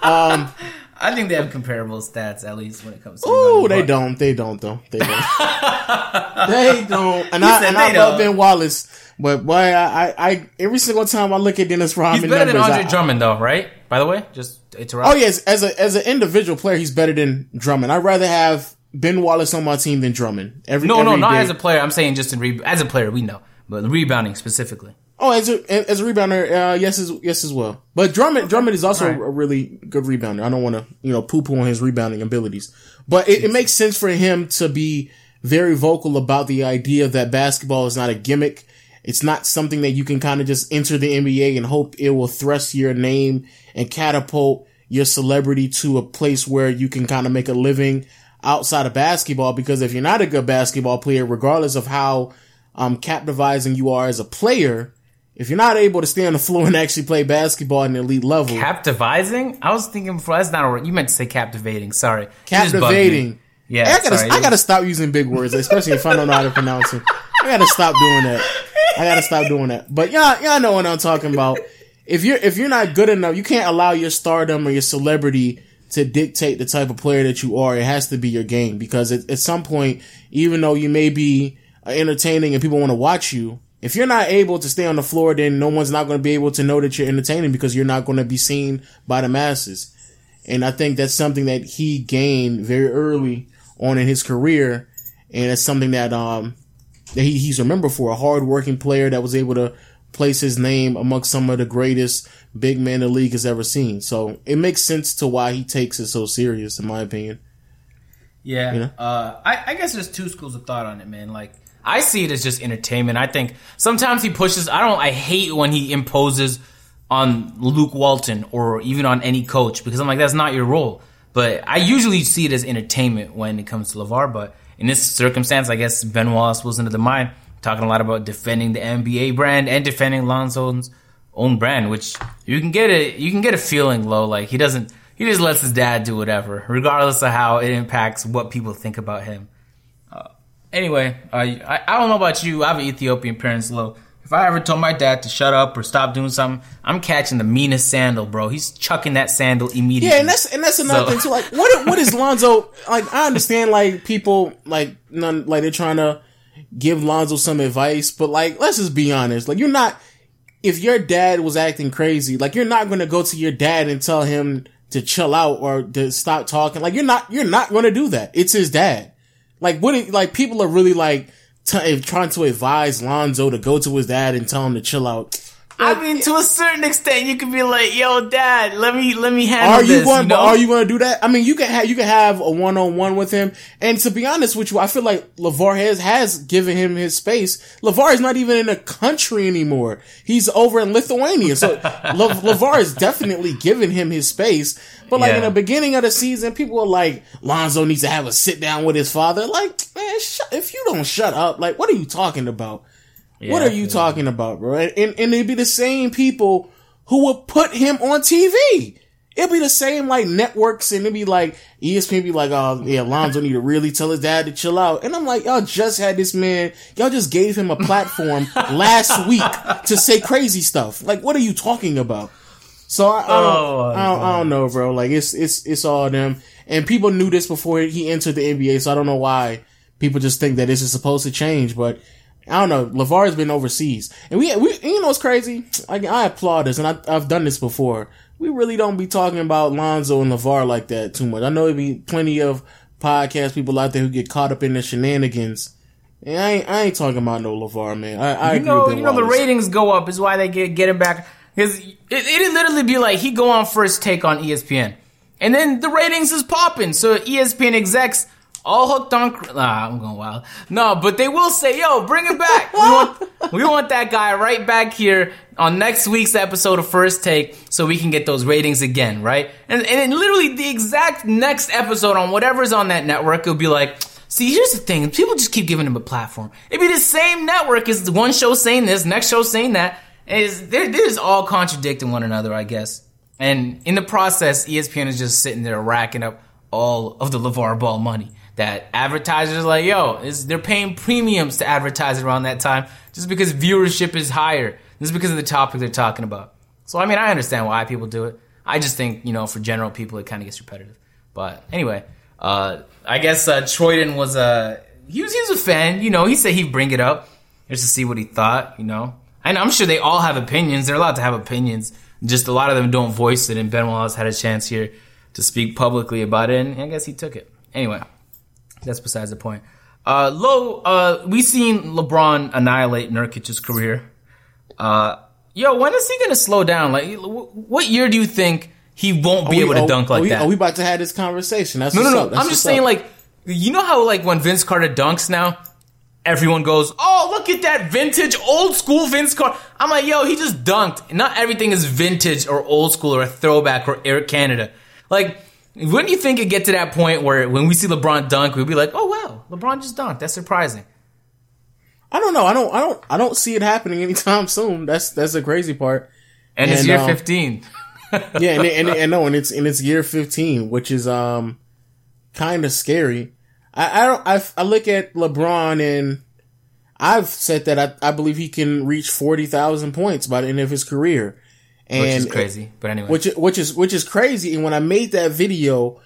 Um, I think they have comparable stats at least when it comes to. Oh, they but- don't. They don't though. They don't. they don't. And I and I love don't. Ben Wallace, but boy, I, I, I every single time I look at Dennis Rodman He's better than numbers, Andre I- Drummond, though, right? By the way, just to interrupt. Oh yes, as a as an individual player, he's better than Drummond. I'd rather have Ben Wallace on my team than Drummond. Every No, no, not day. as a player. I'm saying just in re- as a player, we know, but rebounding specifically. Oh, as a as a rebounder, uh, yes, as yes as well. But Drummond Drummond is also Alright. a really good rebounder. I don't want to you know poo poo on his rebounding abilities, but it, it makes sense for him to be very vocal about the idea that basketball is not a gimmick. It's not something that you can kind of just enter the NBA and hope it will thrust your name and catapult your celebrity to a place where you can kind of make a living outside of basketball. Because if you're not a good basketball player, regardless of how um, captivating you are as a player, if you're not able to stay on the floor and actually play basketball at an elite level, Captivating? I was thinking before. That's not a word. You meant to say captivating. Sorry. You just bugged me. captivating. Yeah, I gotta, sorry. I gotta stop using big words, especially if I don't know how to pronounce them. I gotta stop doing that. I gotta stop doing that. But y'all, y'all know what I'm talking about. If you're, if you're not good enough, you can't allow your stardom or your celebrity to dictate the type of player that you are. It has to be your game because at, at some point, even though you may be uh, entertaining and people want to watch you, if you're not able to stay on the floor, then no one's not going to be able to know that you're entertaining because you're not going to be seen by the masses. And I think that's something that he gained very early on in his career. And it's something that, um, that he, he's remembered for a hard-working player that was able to place his name amongst some of the greatest big men the league has ever seen. So it makes sense to why he takes it so serious, in my opinion. Yeah. know? Uh, I, I guess there's two schools of thought on it, man. Like, I see it as just entertainment. I think sometimes he pushes. I don't. I hate when he imposes on Luke Walton or even on any coach because I'm like, that's not your role. But I usually see it as entertainment when it comes to LeVar. But in this circumstance, I guess Ben Wallace was into the mind, talking a lot about defending the NBA brand and defending Lonzo's own brand, which you can get a you can get a feeling Lo. Like he doesn't. He just lets his dad do whatever, regardless of how it impacts what people think about him. Anyway, uh, I, I don't know about you. I have Ethiopian parents, Lo. If I ever told my dad to shut up or stop doing something, I'm catching the meanest sandal, bro. He's chucking that sandal immediately. Yeah, and that's and that's another So- thing too. Like, what what is Lonzo like? I understand like people like none like they're trying to give Lonzo some advice, but like let's just be honest. Like you're not if your dad was acting crazy, like you're not going to go to your dad and tell him to chill out or to stop talking. Like you're not you're not going to do that. It's his dad. Like what? Like people are really like t- trying to advise Lonzo to go to his dad and tell him to chill out. I mean, to a certain extent, you can be like, "Yo, dad, let me let me handle Are you this." going? you know? Are you going to do that? I mean, you can have you can have a one on one with him. And to be honest with you, I feel like LeVar has has given him his space. LeVar is not even in the country anymore. He's over in Lithuania. So Le, LeVar is definitely giving him his space. But like in the beginning of the season, people were like, Lonzo needs to have a sit down with his father. Like, man, shut, if you don't shut up, like, what are you talking about? What are you talking about, bro? And, and, and it'd be the same people who would put him on TV. It'd be the same like networks and it'd be like ESPN be like, oh yeah, Lonzo need to really tell his dad to chill out. And I'm like, y'all just had this man, y'all just gave him a platform last week to say crazy stuff. Like, what are you talking about? So I, I don't, Oh, I, don't, I don't know, bro. Like it's it's it's all them, and people knew this before he entered the NBA. So I don't know why people just think that this is supposed to change. But I don't know. LeVar has been overseas, and we we you know what's crazy? Like I applaud this, and I, I've done this before. We really don't be talking about Lonzo and LeVar like that too much. I know there be plenty of podcast people out there who get caught up in the shenanigans. And I ain't, I ain't talking about no LeVar, man. I, I You agree know, you know the ratings go up is why they get get him back because it, it'd literally be like he go on first take on ESPN, and then the ratings is popping. So ESPN execs all hooked on. Nah, I'm going wild. No, but they will say, "Yo, bring it back. We want we want that guy right back here on next week's episode of First Take, so we can get those ratings again, right?" And and then literally the exact next episode on whatever's on that network, it'll be like. See, here's the thing: people just keep giving him a platform. It'd be the same network as the one show saying this, next show saying that. Is they're, they're just all contradicting one another, I guess. And in the process, ESPN is just sitting there racking up all of the LeVar Ball money that advertisers like, yo, they're paying premiums to advertise around that time just because viewership is higher. Just because of the topic they're talking about. So I mean, I understand why people do it. I just think you know, for general people, it kind of gets repetitive. But anyway, uh, I guess uh, Troyden was a he was he was a fan. You know, he said he'd bring it up just to see what he thought. You know, and I'm sure they all have opinions. They're allowed to have opinions. Just a lot of them don't voice it. And Ben Wallace had a chance here to speak publicly about it, and I guess he took it. Anyway, that's besides the point. Uh, Lo, uh, we seen LeBron annihilate Nurkic's career. Uh, yo, when is he gonna slow down? Like, what year do you think he won't be Are able to are- dunk are like we, that? Are we about to have this conversation? That's no, no, no. I'm just saying, up. like, you know how like when Vince Carter dunks now, everyone goes, "Oh, look at that vintage, old school Vince Carter." I'm like, yo, he just dunked. Not everything is vintage or old school or a throwback or Air Canada. Like, wouldn't you think it get to that point where when we see LeBron dunk, we'd be like, "Oh wow, LeBron just dunked. That's surprising." I don't know. I don't. I don't. I don't see it happening anytime soon. That's that's the crazy part. And, it's year um, 15. yeah, and and, and no, and it's and it's year fifteen, which is um kind of scary. I I don't I, I look at LeBron and I've said that I, I believe he can reach forty thousand points by the end of his career, and which is crazy. But anyway, which which is which is crazy. And when I made that video,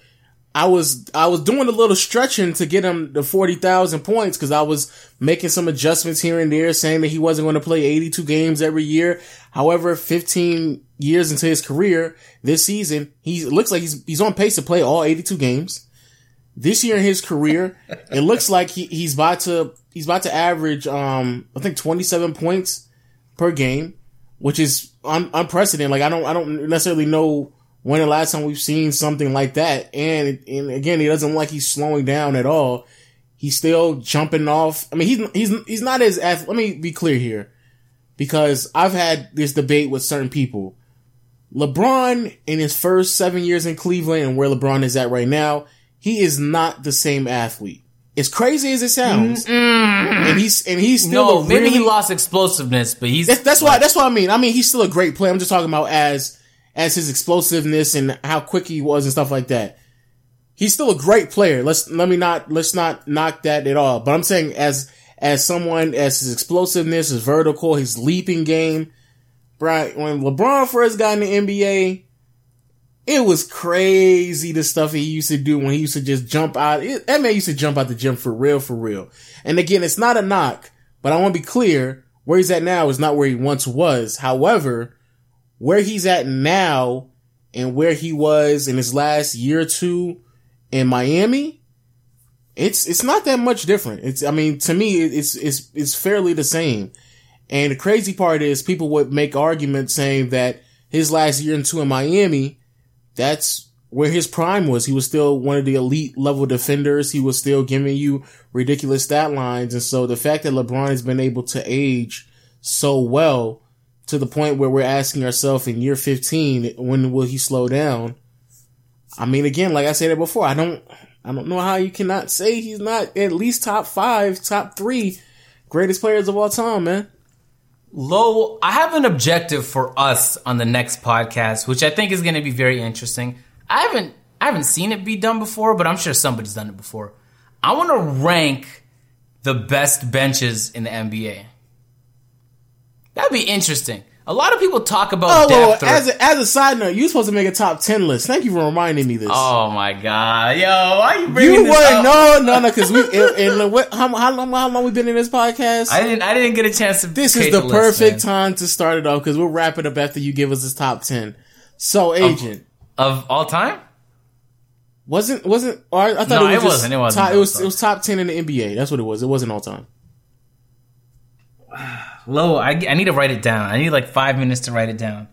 I was I was doing a little stretching to get him the forty thousand points because I was making some adjustments here and there, saying that he wasn't going to play eighty two games every year. However, fifteen years into his career, this season he looks like he's he's on pace to play all eighty two games. This year in his career, it looks like he, he's about to he's about to average um I think twenty seven points per game, which is un- unprecedented. Like I don't I don't necessarily know when the last time we've seen something like that. And and again, he doesn't look like he's slowing down at all. He's still jumping off. I mean, he's he's he's not as ath- let me be clear here, because I've had this debate with certain people. LeBron in his first seven years in Cleveland and where LeBron is at right now, he is not the same athlete. As crazy as it sounds, mm-hmm. and he's and he's still no, maybe really, he lost explosiveness, but he's that's, that's why. That's what I mean. I mean, he's still a great player. I'm just talking about as as his explosiveness and how quick he was and stuff like that. He's still a great player. Let's let me not let's not knock that at all. But I'm saying as as someone as his explosiveness, his vertical, his leaping game. Right when LeBron first got in the NBA, it was crazy the stuff he used to do when he used to just jump out. It, that man used to jump out the gym for real, for real. And again, it's not a knock, but I want to be clear. Where he's at now is not where he once was. However, where he's at now and where he was in his last year or two in Miami, it's it's not that much different. It's I mean to me it's it's it's fairly the same. And the crazy part is people would make arguments saying that his last year and two in Miami, that's where his prime was. He was still one of the elite level defenders. He was still giving you ridiculous stat lines. And so the fact that LeBron has been able to age so well to the point where we're asking ourselves in year 15, when will he slow down? I mean, again, like I said it before, I don't, I don't know how you cannot say he's not at least top five, top three greatest players of all time, man. Lo, I have an objective for us on the next podcast, which I think is going to be very interesting. I haven't I haven't seen it be done before, but I'm sure somebody's done it before. I want to rank the best benches in the NBA. That'd be interesting. A lot of people talk about Oh, well, or- as a, as a side note, you're supposed to make a top ten list. Thank you for reminding me this. oh my god, yo, why you bringing you this were up? no, no, no, because we and, and what, how, how long how long we been in this podcast? I didn't. I didn't get a chance to. this is the, list, perfect time to start it off because we'll wrap it up after you give us this top ten. So, agent of all time. wasn't wasn't or I, I thought No, it was it wasn't. It wasn't Top, it was it was top ten in the NBA. That's what it was. It wasn't all time. Lo, I, I need to write it down. I need like five minutes to write it down.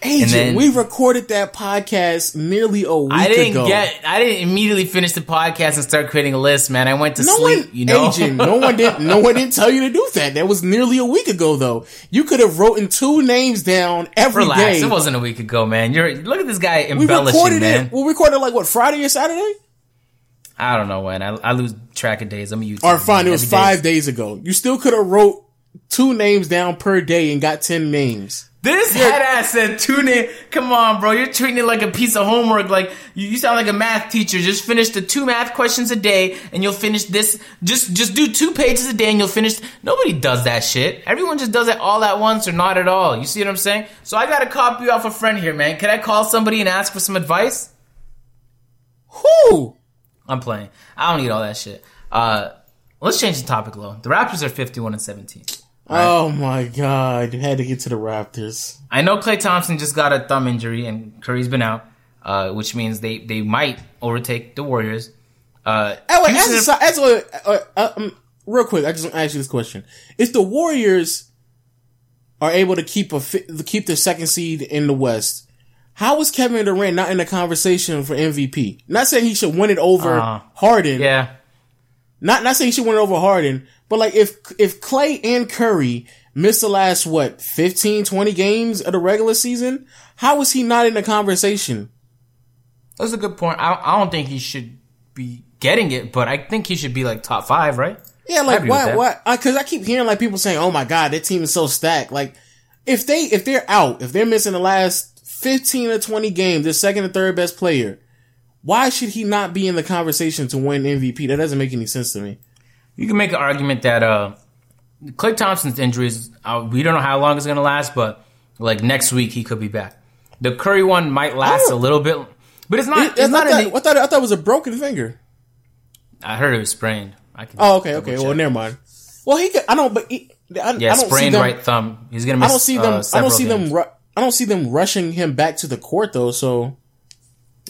Agent, then- we recorded that podcast nearly a week ago. I didn't ago. get. I didn't immediately finish the podcast and start creating a list, man. I went to no sleep. one, you know, agent, no one did. No one didn't tell you to do that. That was nearly a week ago, though. You could have written two names down every day. relax. It wasn't a week ago, man. You're look at this guy we embellishing, recorded man. it. We recorded like what Friday or Saturday? I don't know when. I, I lose track of days. I'm a YouTube. Or fine, man. it was Every day five is- days ago. You still could have wrote two names down per day and got ten names. This head ass said tune in. Come on, bro. You're treating it like a piece of homework. Like you, you sound like a math teacher. Just finish the two math questions a day, and you'll finish this. Just just do two pages a day, and you'll finish. Nobody does that shit. Everyone just does it all at once or not at all. You see what I'm saying? So I got to copy off a friend here, man. Can I call somebody and ask for some advice? Whoo! I'm playing. I don't need all that shit. Uh, let's change the topic, Lo. The Raptors are 51 and 17. Oh my god, you had to get to the Raptors. I know Klay Thompson just got a thumb injury and Curry's been out, uh, which means they, they might overtake the Warriors. Uh, wait, as a, as a, uh, uh, um, real quick, I just want to ask you this question: If the Warriors are able to keep a keep their second seed in the West, how is Kevin Durant not in the conversation for MVP? Not saying he should win it over Uh, Harden. yeah. Not not saying she win over Harden, but like if if Klay and Curry missed the last what 15, 20 games of the regular season, how is he not in the conversation? That's a good point. I, I don't think he should be getting it, but I think he should be like top five, right? Yeah, like why? Why? Because I keep hearing like people saying, "Oh my god, that team is so stacked." Like if they if they're out, if they're missing the last fifteen or twenty games, their second or third best player, why should he not be in the conversation to win MVP? That doesn't make any sense to me. You can make an argument that uh, Klay Thompson's injuries, uh, we don't know how long it's going to last, but like next week he could be back. The Curry one might last Oh. a little bit, but it's not. I, It's not. thought, an, I thought I thought it was a broken finger. I heard it was sprained. I can Oh, okay, okay. check. Well, never mind. Well, he. Could, I don't. But he, I, Yeah, I don't see sprained them, right thumb. He's gonna miss. I don't see them. Uh, I don't see games. them. Ru- I don't see them rushing him back to the court though. So,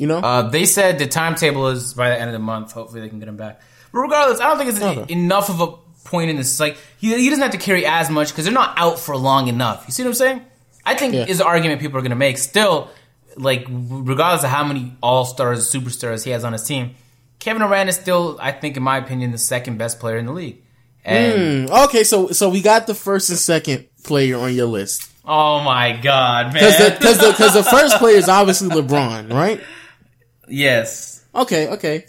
you know. Uh, they said the timetable is by the end of the month. Hopefully, they can get him back. But regardless, I don't think it's Okay. enough of a point in this. Like he, he doesn't have to carry as much because they're not out for long enough. You see what I'm saying? I think Yeah. is the argument people are going to make. Still, like regardless of how many all stars, superstars he has on his team, Kevin Durant is still, I think, in my opinion, the second best player in the league. And okay, so so we got the first and second player on your list. oh my god, Because man! the, cause the, cause the first player is obviously LeBron, right? Yes, Okay, okay.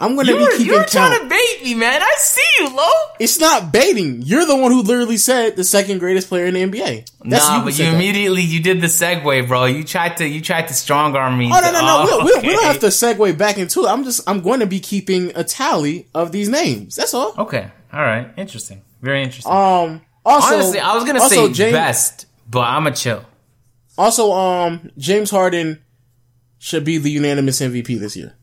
I'm gonna you be were, keeping you were count. trying to bait me, man. I see you, Lo. It's not baiting. You're the one who literally said the second greatest player in the NBA. That's nah, who but you that. immediately you did the segue, bro. You tried to you tried to strong arm me. Oh no no no! Oh, we, we, we don't okay. have to segue back into it. I'm just I'm going to be keeping a tally of these names. That's all. Okay, all right, interesting, very interesting. Um. Also, Honestly, I was gonna also, say James, best, but I'm a chill. Also, um, James Harden should be the unanimous MVP this year.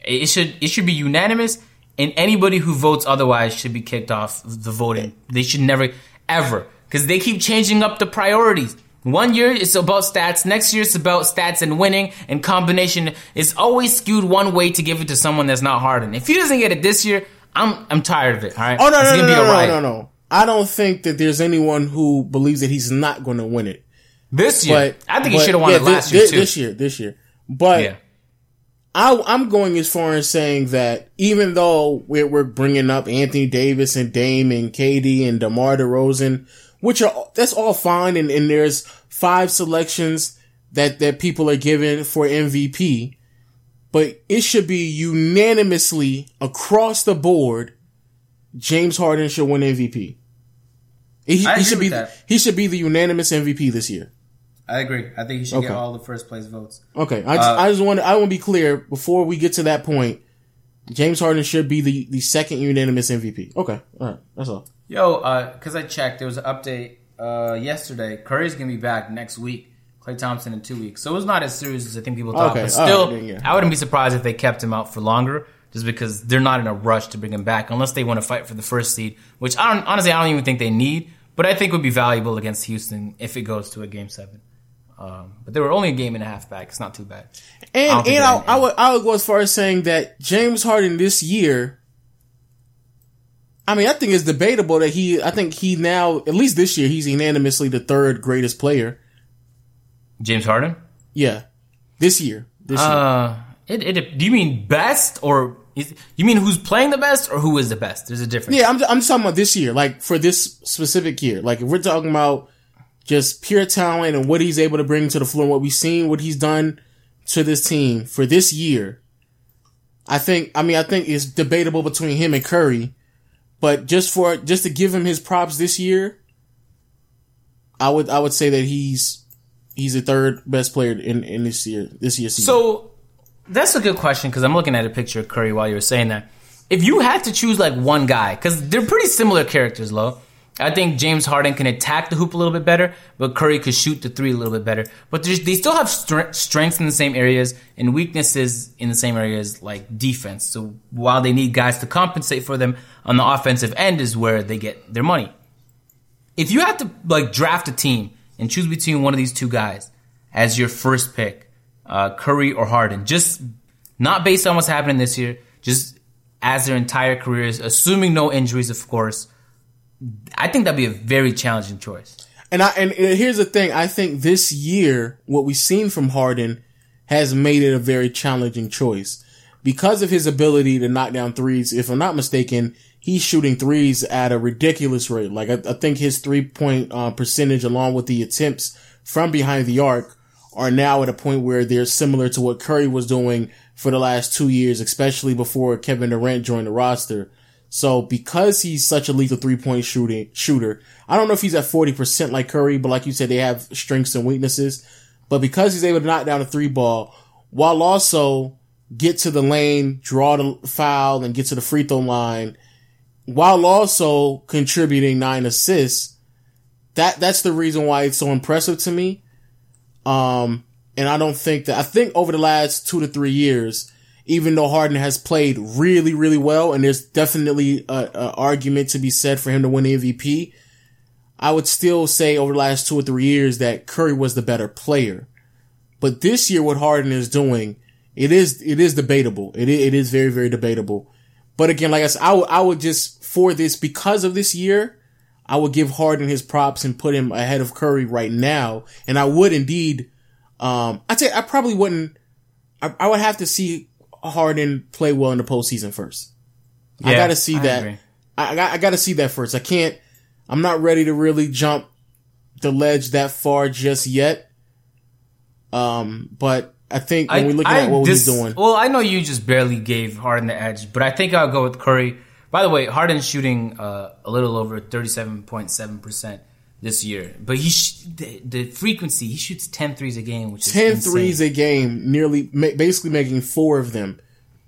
It should it should be unanimous, and anybody who votes otherwise should be kicked off the voting. They should never ever because they keep changing up the priorities. One year it's about stats, next year it's about stats and winning and combination. It's always skewed one way to give it to someone that's not Harden. If he doesn't get it this year, I'm I'm tired of it. All right. Oh no It's no no gonna no no, no no! I don't think that there's anyone who believes that he's not going to win it. This year, But I think he should have won yeah, it last thi- year too. This year, this year, but yeah. I, I'm going as far as saying that even though we're, we're bringing up Anthony Davis and Dame and KD and DeMar DeRozan, which are that's all fine, and, and there's five selections that that people are given for MVP, but it should be unanimously across the board. James Harden should win MVP. He, I he should be that. he should be the unanimous MVP this year. I agree. I think he should Okay. get all the first place votes. Okay, I just, Uh, I just want to, I want to be clear before we get to that point. James Harden should be the, the second unanimous MVP. Okay, all right, that's all. Yo, uh, cause I checked, there was an update uh yesterday. Curry's gonna be back next week. Klay Thompson in two weeks, so it's not as serious as I think people thought. Okay, but still, right, yeah. I wouldn't be surprised if they kept him out for longer, just because they're not in a rush to bring him back unless they want to fight for the first seed, which I don't honestly I don't even think they need, but I think would be valuable against Houston if it goes to a game seven. Um, but they were only a game and a half back. It's not too bad. And think and I, I would I would go as far as saying that James Harden this year. I mean, I think it's debatable that he. I think he now, at least this year, he's unanimously the third greatest player. James Harden. Yeah, this year. This year. Uh, it, it, do you mean best or is, you mean who's playing the best or who is the best? There's a difference. Yeah, I'm, I'm just talking about this year, like for this specific year. Like if we're talking about just pure talent and what he's able to bring to the floor, what we've seen, what he's done to this team for this year, I think, I mean, I think it's debatable between him and Curry, but just for, just to give him his props this year, I would, I would say that he's, he's the third best player in, in this year, this year's season. So that's a good question because I'm looking at a picture of Curry while you were saying that. If you had to choose like one guy, because they're pretty similar characters, Lo. I think James Harden can attack the hoop a little bit better, but Curry could shoot the three a little bit better. But they still have stre- strengths in the same areas and weaknesses in the same areas, like defense. So while they need guys to compensate for them on the offensive end, is where they get their money. If you had to like draft a team and choose between one of these two guys as your first pick, uh, Curry or Harden, just not based on what's happening this year, just as their entire careers, assuming no injuries, of course I think that'd be a very challenging choice. And I and here's the thing: I think this year, what we've seen from Harden has made it a very challenging choice because of his ability to knock down threes. If I'm not mistaken, he's shooting threes at a ridiculous rate. Like I, I think his three point uh, percentage, along with the attempts from behind the arc, are now at a point where they're similar to what Curry was doing for the last two years, especially before Kevin Durant joined the roster. So because he's such a lethal three point shooting shooter, I don't know if he's at 40% like Curry, but like you said, they have strengths and weaknesses. But because he's able to knock down a three ball while also get to the lane, draw the foul and get to the free throw line while also contributing nine assists, that, that's the reason why it's so impressive to me. Um, and I don't think that, I think over the last two to three years, even though Harden has played really, really well, and there's definitely a, a, argument to be said for him to win MVP, I would still say over the last two or three years that Curry was the better player. But this year, what Harden is doing, it is it is debatable. It is, it is very very debatable. But again, like I said, I would I would just for this because of this year, I would give Harden his props and put him ahead of Curry right now. And I would indeed, um, I'd say I probably wouldn't. I, I would have to see Harden play well in the postseason first. Yeah, I gotta see I that. I, I, I gotta see that first. I can't, I'm not ready to really jump the ledge that far just yet. Um, but I think when I, we look at what dis- he's doing. Well, I know you just barely gave Harden the edge, but I think I'll go with Curry. By the way, Harden's shooting uh, a little over 37.7% this year. But he sh- the, the, frequency he shoots 10 threes a game, which 10 is threes a game, nearly ma- basically making four of them.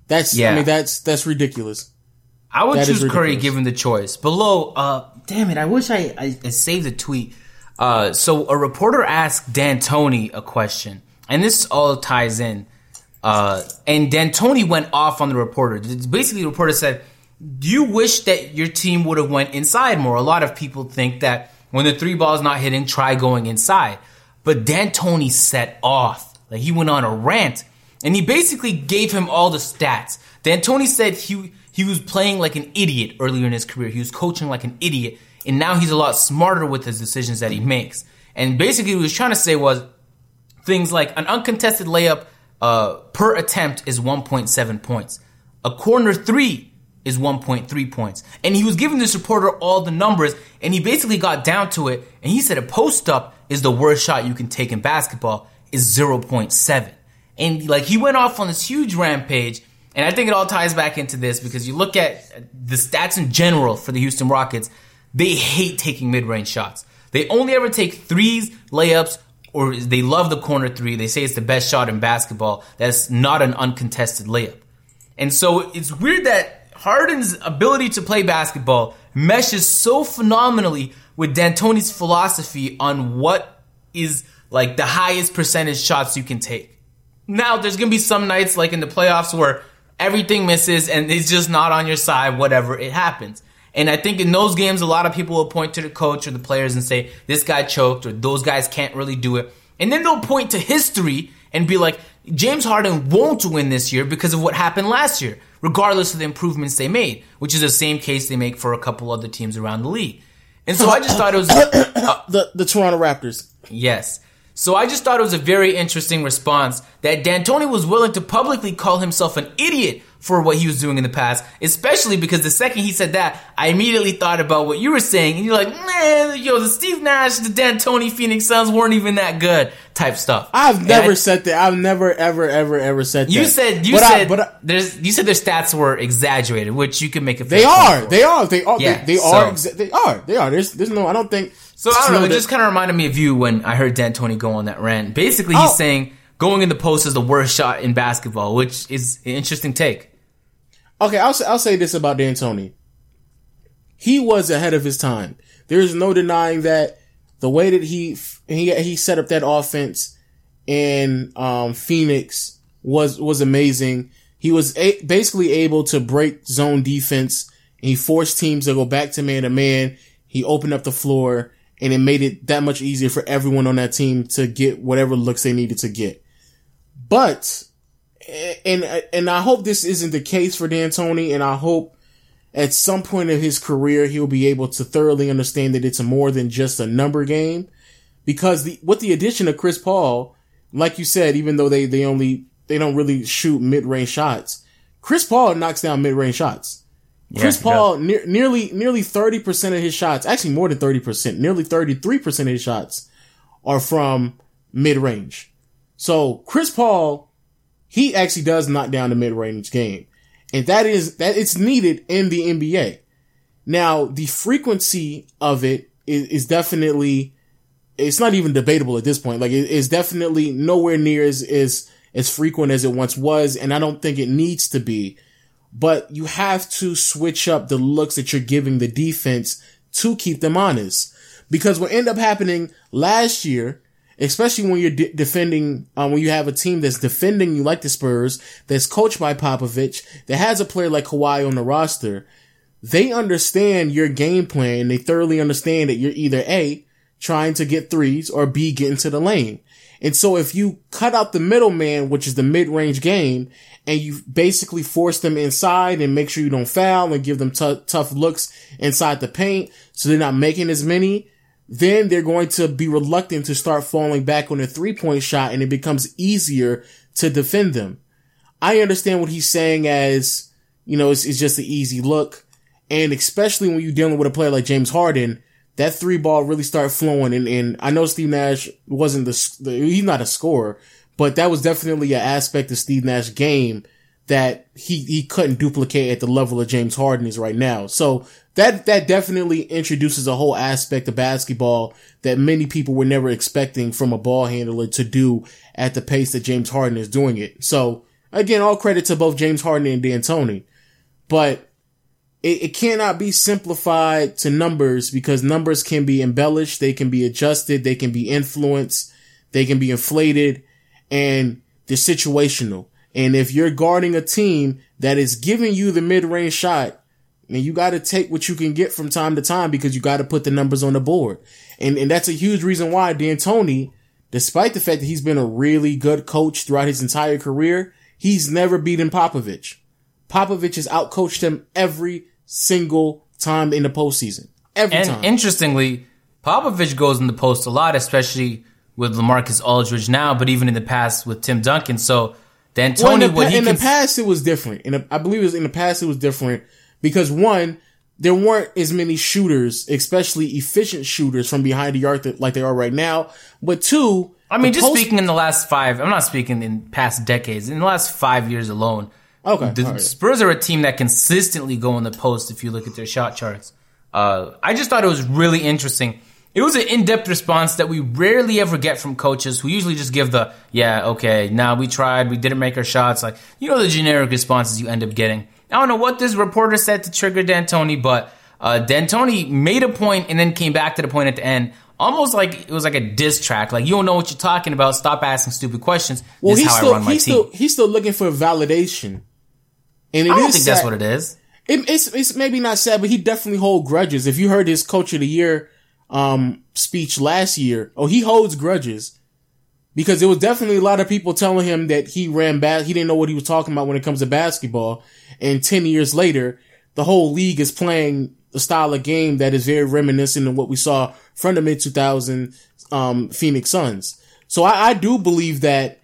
That's yeah. I mean that's that's ridiculous. I would that choose Curry given the choice. Below, uh, damn it, I wish I, I, I saved the tweet. Uh, so a reporter asked D'Antoni a question, and this all ties in. Uh, and D'Antoni went off on the reporter. Basically, the reporter said, "Do you wish that your team would have went inside more?" A lot of people think that when the three ball is not hitting, try going inside. But D'Antoni set off. Like he went on a rant and he basically gave him all the stats. D'Antoni said he he was playing like an idiot earlier in his career. He was coaching like an idiot, and now he's a lot smarter with his decisions that he makes. And basically, what he was trying to say was things like an uncontested layup uh, per attempt is 1.7 points. A corner three is 1.3 points. And he was giving this reporter all the numbers, and he basically got down to it, and he said a post up is the worst shot you can take in basketball is 0.7. And like he went off on this huge rampage, and I think it all ties back into this because you look at the stats in general for the Houston Rockets, they hate taking mid-range shots. They only ever take threes, layups, or they love the corner three. They say it's the best shot in basketball. That's not an uncontested layup. And so it's weird that Harden's ability to play basketball meshes so phenomenally with D'Antoni's philosophy on what is like the highest percentage shots you can take. Now, there's gonna be some nights like in the playoffs where everything misses and it's just not on your side, whatever, it happens. And I think in those games, a lot of people will point to the coach or the players and say, this guy choked or those guys can't really do it. And then they'll point to history and be like, James Harden won't win this year because of what happened last year regardless of the improvements they made, which is the same case they make for a couple other teams around the league. And so I just thought it was uh, the the Toronto Raptors. Yes. So I just thought it was a very interesting response that D'Antoni was willing to publicly call himself an idiot for what he was doing in the past, especially because the second he said that, I immediately thought about what you were saying, and you're like, man, yo, the Steve Nash, the D'Antoni Phoenix Suns weren't even that good type stuff. I've And never I- said that. I've never, ever, ever, ever said You that. said you But I- said but I- there's you said their stats were exaggerated, which you can make a they are. They are. They are. Yeah, they, they so- are. Exa- they are. They are. There's, there's no. I don't think. So I don't know. It just kind of reminded me of you when I heard D'Antoni go on that rant. Basically, Oh. he's saying going in the post is the worst shot in basketball, which is an interesting take. Okay, I'll say, I'll say this about D'Antoni. He was ahead of his time. There is no denying that the way that he he he set up that offense in um, Phoenix was was amazing. He was a- basically able to break zone defense. He forced teams to go back to man to man. He opened up the floor and it made it that much easier for everyone on that team to get whatever looks they needed to get. But and and I hope this isn't the case for D'Antoni, and I hope at some point in his career he'll be able to thoroughly understand that it's more than just a number game. Because the with the addition of Chris Paul, like you said, even though they they only they don't really shoot mid range shots, Chris Paul knocks down mid range shots. Chris he Paul ne- nearly nearly thirty percent of his shots, actually more than thirty percent, nearly thirty three percent of his shots are from mid range. So Chris Paul he actually does knock down the mid-range game. And that is, that it's needed in the NBA. Now, the frequency of it is, is definitely, it's not even debatable at this point. Like, it is definitely nowhere near as, as, as frequent as it once was. And I don't think it needs to be. But you have to switch up the looks that you're giving the defense to keep them honest. Because what ended up happening last year, especially when you're de- defending, um, when you have a team that's defending you like the Spurs, that's coached by Popovich, that has a player like Kawhi on the roster, they understand your game plan. They thoroughly understand that you're either A, trying to get threes or B, get into the lane. And so if you cut out the middleman, which is the mid-range game, and you basically force them inside and make sure you don't foul and give them tou- tough looks inside the paint, so they're not making as many, then they're going to be reluctant to start falling back on a three point shot and it becomes easier to defend them. I understand what he's saying as, you know, it's, it's just an easy look. And especially when you're dealing with a player like James Harden, that three ball really started flowing. And, and I know Steve Nash wasn't the, the, he's not a scorer, but that was definitely an aspect of Steve Nash's game that he, he couldn't duplicate at the level of James Harden is right now. So that, that definitely introduces a whole aspect of basketball that many people were never expecting from a ball handler to do at the pace that James Harden is doing it. So again, all credit to both James Harden and D'Antoni, but it, it cannot be simplified to numbers because numbers can be embellished. They can be adjusted. They can be influenced. They can be inflated and they're situational. And if you're guarding a team that is giving you the mid-range shot, and you got to take what you can get from time to time because you got to put the numbers on the board. And, and that's a huge reason why D'Antoni, despite the fact that he's been a really good coach throughout his entire career, he's never beaten Popovich. Popovich has outcoached him every single time in the postseason. Every And time. interestingly, Popovich goes in the post a lot, especially with LaMarcus Aldridge now, but even in the past with Tim Duncan. So D'Antoni, Well, in the, what he in the past, it was different. In the, I believe it was in the past, it was different because one, there weren't as many shooters, especially efficient shooters from behind the arc that, like they are right now. But two, I mean, just post- speaking in the last five, I'm not speaking in past decades, in the last five years alone. Okay, The right. Spurs are a team that consistently go in the post if you look at their shot charts. Uh, I just thought it was really interesting. It was an in-depth response that we rarely ever get from coaches who usually just give the, yeah, okay, now we tried, we didn't make our shots. Like, you know, the generic responses you end up getting. I don't know what this reporter said to trigger D'Antoni, but uh, D'Antoni made a point and then came back to the point at the end, almost like it was like a diss track. Like, you don't know what you're talking about. Stop asking stupid questions. well, this he's still, I run my he's team. still, he's still looking for validation. And it I don't think that's what it is. It, it's it's maybe not sad, but he definitely hold grudges. If you heard his coach of the year um speech last year, oh, he holds grudges because there was definitely a lot of people telling him that he ran bad. He didn't know what he was talking about when it comes to basketball. And ten years later, the whole league is playing a style of game that is very reminiscent of what we saw from the mid 2000 um Phoenix Suns. So I, I do believe that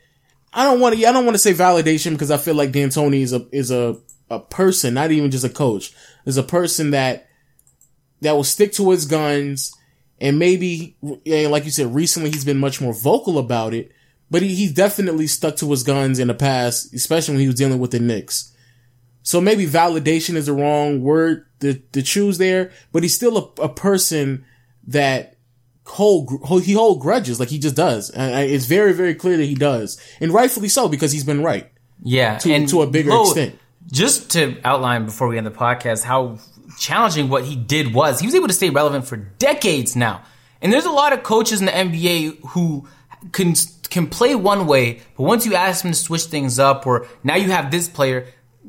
I don't want to. I don't want to say validation because I feel like D'Antoni is a is a a person, not even just a coach. Is a person that that will stick to his guns, and maybe, like you said, recently he's been much more vocal about it. But he, he's definitely stuck to his guns in the past, especially when he was dealing with the Knicks. So maybe validation is the wrong word to, to choose there, but he's still a, a person that hold, he hold grudges like he just does. And it's very, very clear that he does. And rightfully so because he's been right. Yeah. To, and to a bigger Lo, extent. Just to outline before we end the podcast how challenging what he did was, he was able to stay relevant for decades now. And there's a lot of coaches in the NBA who can can play one way, but once you ask them to switch things up, or now you have this player,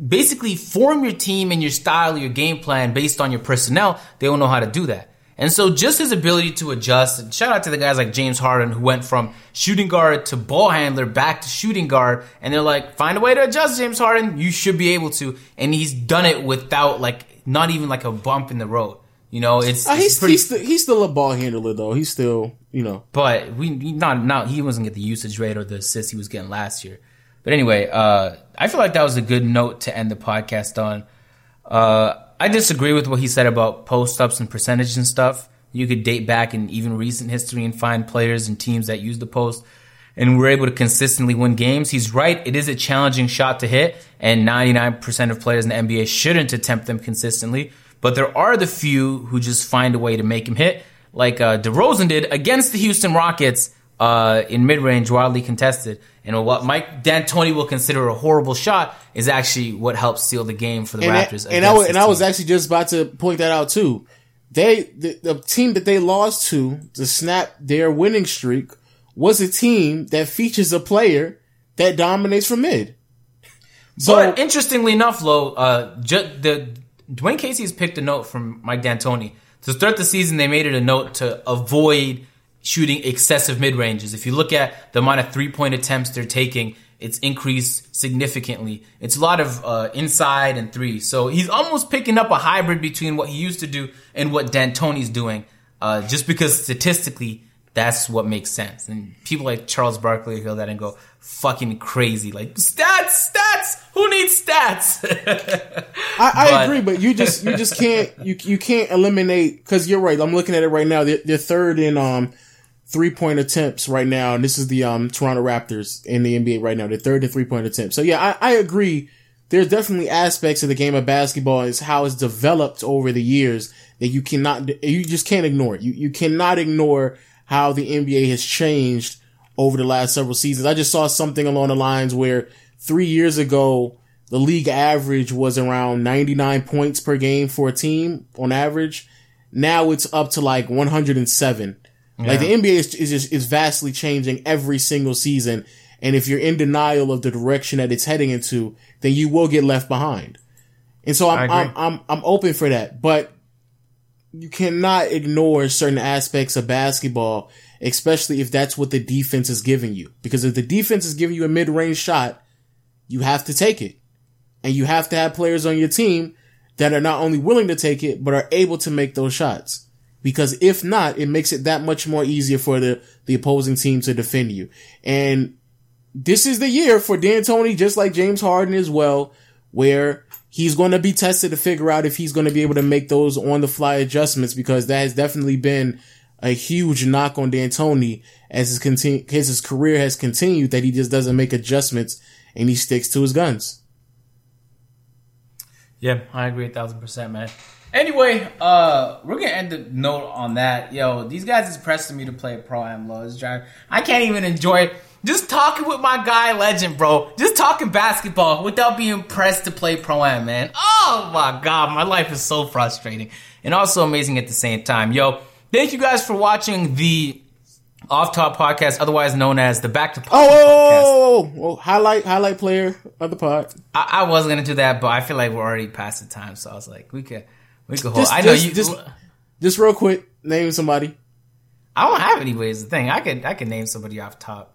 basically form your team and your style, your game plan based on your personnel. They don't know how to do that. And so just his ability to adjust, and shout out to the guys like James Harden who went from shooting guard to ball handler back to shooting guard. And they're like, find a way to adjust, James Harden. You should be able to. And he's done it without like, not even like a bump in the road. You know, it's, Uh, it's he's, pretty, he's, still, he's still a ball handler though. He's still, you know. but we not not he wasn't get the usage rate or the assists he was getting last year. But anyway, uh, I feel like that was a good note to end the podcast on. Uh, I disagree with what he said about post ups and percentage and stuff. You could date back in even recent history and find players and teams that use the post and we're able to consistently win games. He's right. It is a challenging shot to hit and 99% of players in the NBA shouldn't attempt them consistently. But there are the few who just find a way to make him hit, like uh, DeRozan did against the Houston Rockets uh, in mid-range, wildly contested. And what Mike D'Antoni will consider a horrible shot is actually what helped seal the game for the and Raptors. I, and I, was- and I was actually just about to point that out too. They the, the team that they lost to to snap their winning streak was a team that features a player that dominates from mid. So but interestingly enough, Lo, uh, ju- the Dwane Casey's picked a note from Mike D'Antoni to start the season. They made it a note to avoid shooting excessive mid ranges. If you look at the amount of three point attempts they're taking, it's increased significantly. It's a lot of uh, inside and three. So he's almost picking up a hybrid between what he used to do and what D'Antoni's doing. Uh, just because statistically, that's what makes sense. And people like Charles Barkley hear that and go fucking crazy. Like stats, stats. Who needs stats? I, I but- agree, but you just you just can't you you can't eliminate because you're right. I'm looking at it right now. They're, they're third in um three point attempts right now, and this is the um Toronto Raptors in the NBA right now. They're third in three point attempts. So yeah, I, I agree. There's definitely aspects of the game of basketball is how it's developed over the years that you cannot you just can't ignore. It. You you cannot ignore how the NBA has changed over the last several seasons. I just saw something along the lines where three years ago, the league average was around 99 points per game for a team on average. Now it's up to like 107. Like the NBA is, is just, is vastly changing every single season. And if you're in denial of the direction that it's heading into, then you will get left behind. And so I'm, I'm. I'm, I'm open for that, but you cannot ignore certain aspects of basketball, especially if that's what the defense is giving you. Because if the defense is giving you a mid-range shot, you have to take it. And you have to have players on your team that are not only willing to take it, but are able to make those shots. Because if not, it makes it that much more easier for the, the opposing team to defend you. And this is the year for D'Antoni, just like James Harden as well, where he's going to be tested to figure out if he's going to be able to make those on the fly adjustments because that has definitely been a huge knock on D'Antoni as his continue, as his career has continued that he just doesn't make adjustments and he sticks to his guns. Yeah, I agree a thousand percent, man. Anyway, uh, we're gonna end the note on that. Yo, these guys is pressing me to play Pro Am Lo. It's driving. I can't even enjoy just talking with my guy Legend, bro. Just talking basketball without being pressed to play Pro Am, man. Oh my god, my life is so frustrating and also amazing at the same time. Yo, thank you guys for watching the Off Top Podcast, otherwise known as the Back to Oh, Podcast. oh, oh, oh, highlight, highlight player of the pod. I, I was gonna do that, but I feel like we're already past the time, so I was like, we could, we could hold. Just- I know just- you. just- Just real quick, name somebody. I don't have anybody. Is the thing. I could, I could name somebody off top.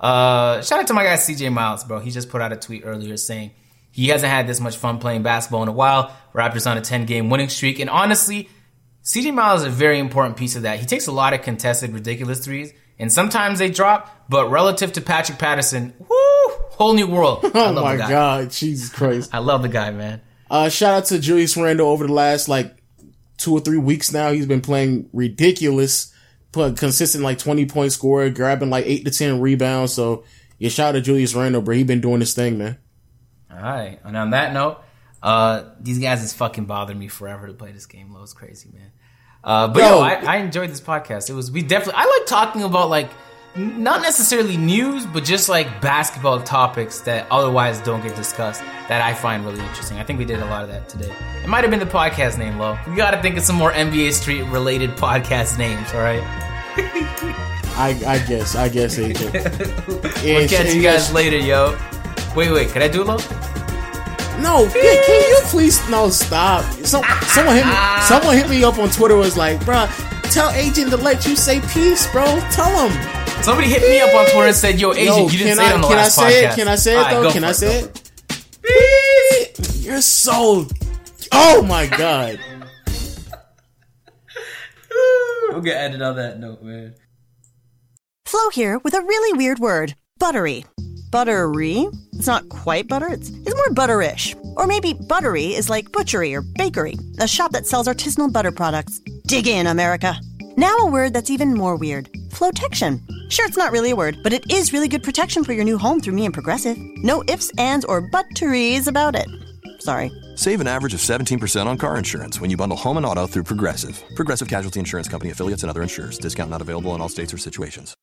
Uh, shout out to my guy CJ Miles, bro. He just put out a tweet earlier saying he hasn't had this much fun playing basketball in a while. Raptors on a 10 game winning streak, and honestly, CJ Miles is a very important piece of that. He takes a lot of contested, ridiculous threes, and sometimes they drop. But relative to Patrick Patterson, woo, whole new world. I Oh love my the guy. god, Jesus Christ! I love the guy, man. Uh, shout out to Julius Randle over the last like two or three weeks now. He's been playing ridiculous, put consistent like twenty point scorer, grabbing like eight to ten rebounds. So yeah, shout out to Julius Randle, bro. He been doing his thing, man. All right. And on that note, uh, these guys has fucking bothered me forever to play this game. Lo. It's crazy, man. Uh, but Bro. yo, I, I enjoyed this podcast. It was we definitely. I like talking about like not necessarily news, but just like basketball topics that otherwise don't get discussed that I find really interesting. I think we did a lot of that today. It might have been the podcast name, Lo. We got to think of some more NBA Street related podcast names. All right. I I guess I guess AJ. We'll catch you guys later, yo. Wait, wait. Can I do it, Lo? No, can, can you please no stop? Some, someone hit me. Someone hit me up on Twitter. Was like, bro, tell agent to let you say peace, bro. Tell him. Somebody hit me up on Twitter and said, "Yo, Asian, Yo, you didn't can say it on the can I say podcast." it? Can I say it All right, though? go Can I it, say go it? You're so. Oh my god. We'll get ended on that note, man. Flo here with a really weird word buttery. Buttery? It's not quite butter, it's, it's more butterish. Or maybe buttery is like butchery or bakery, a shop that sells artisanal butter products. Dig in, America. Now a word that's even more weird flotection. Sure, it's not really a word, but it is really good protection for your new home through me and Progressive. No ifs, ands, or butteries about it. Sorry. Save an average of 17% on car insurance when you bundle home and auto through Progressive. Progressive Casualty Insurance Company affiliates and other insurers. Discount not available in all states or situations.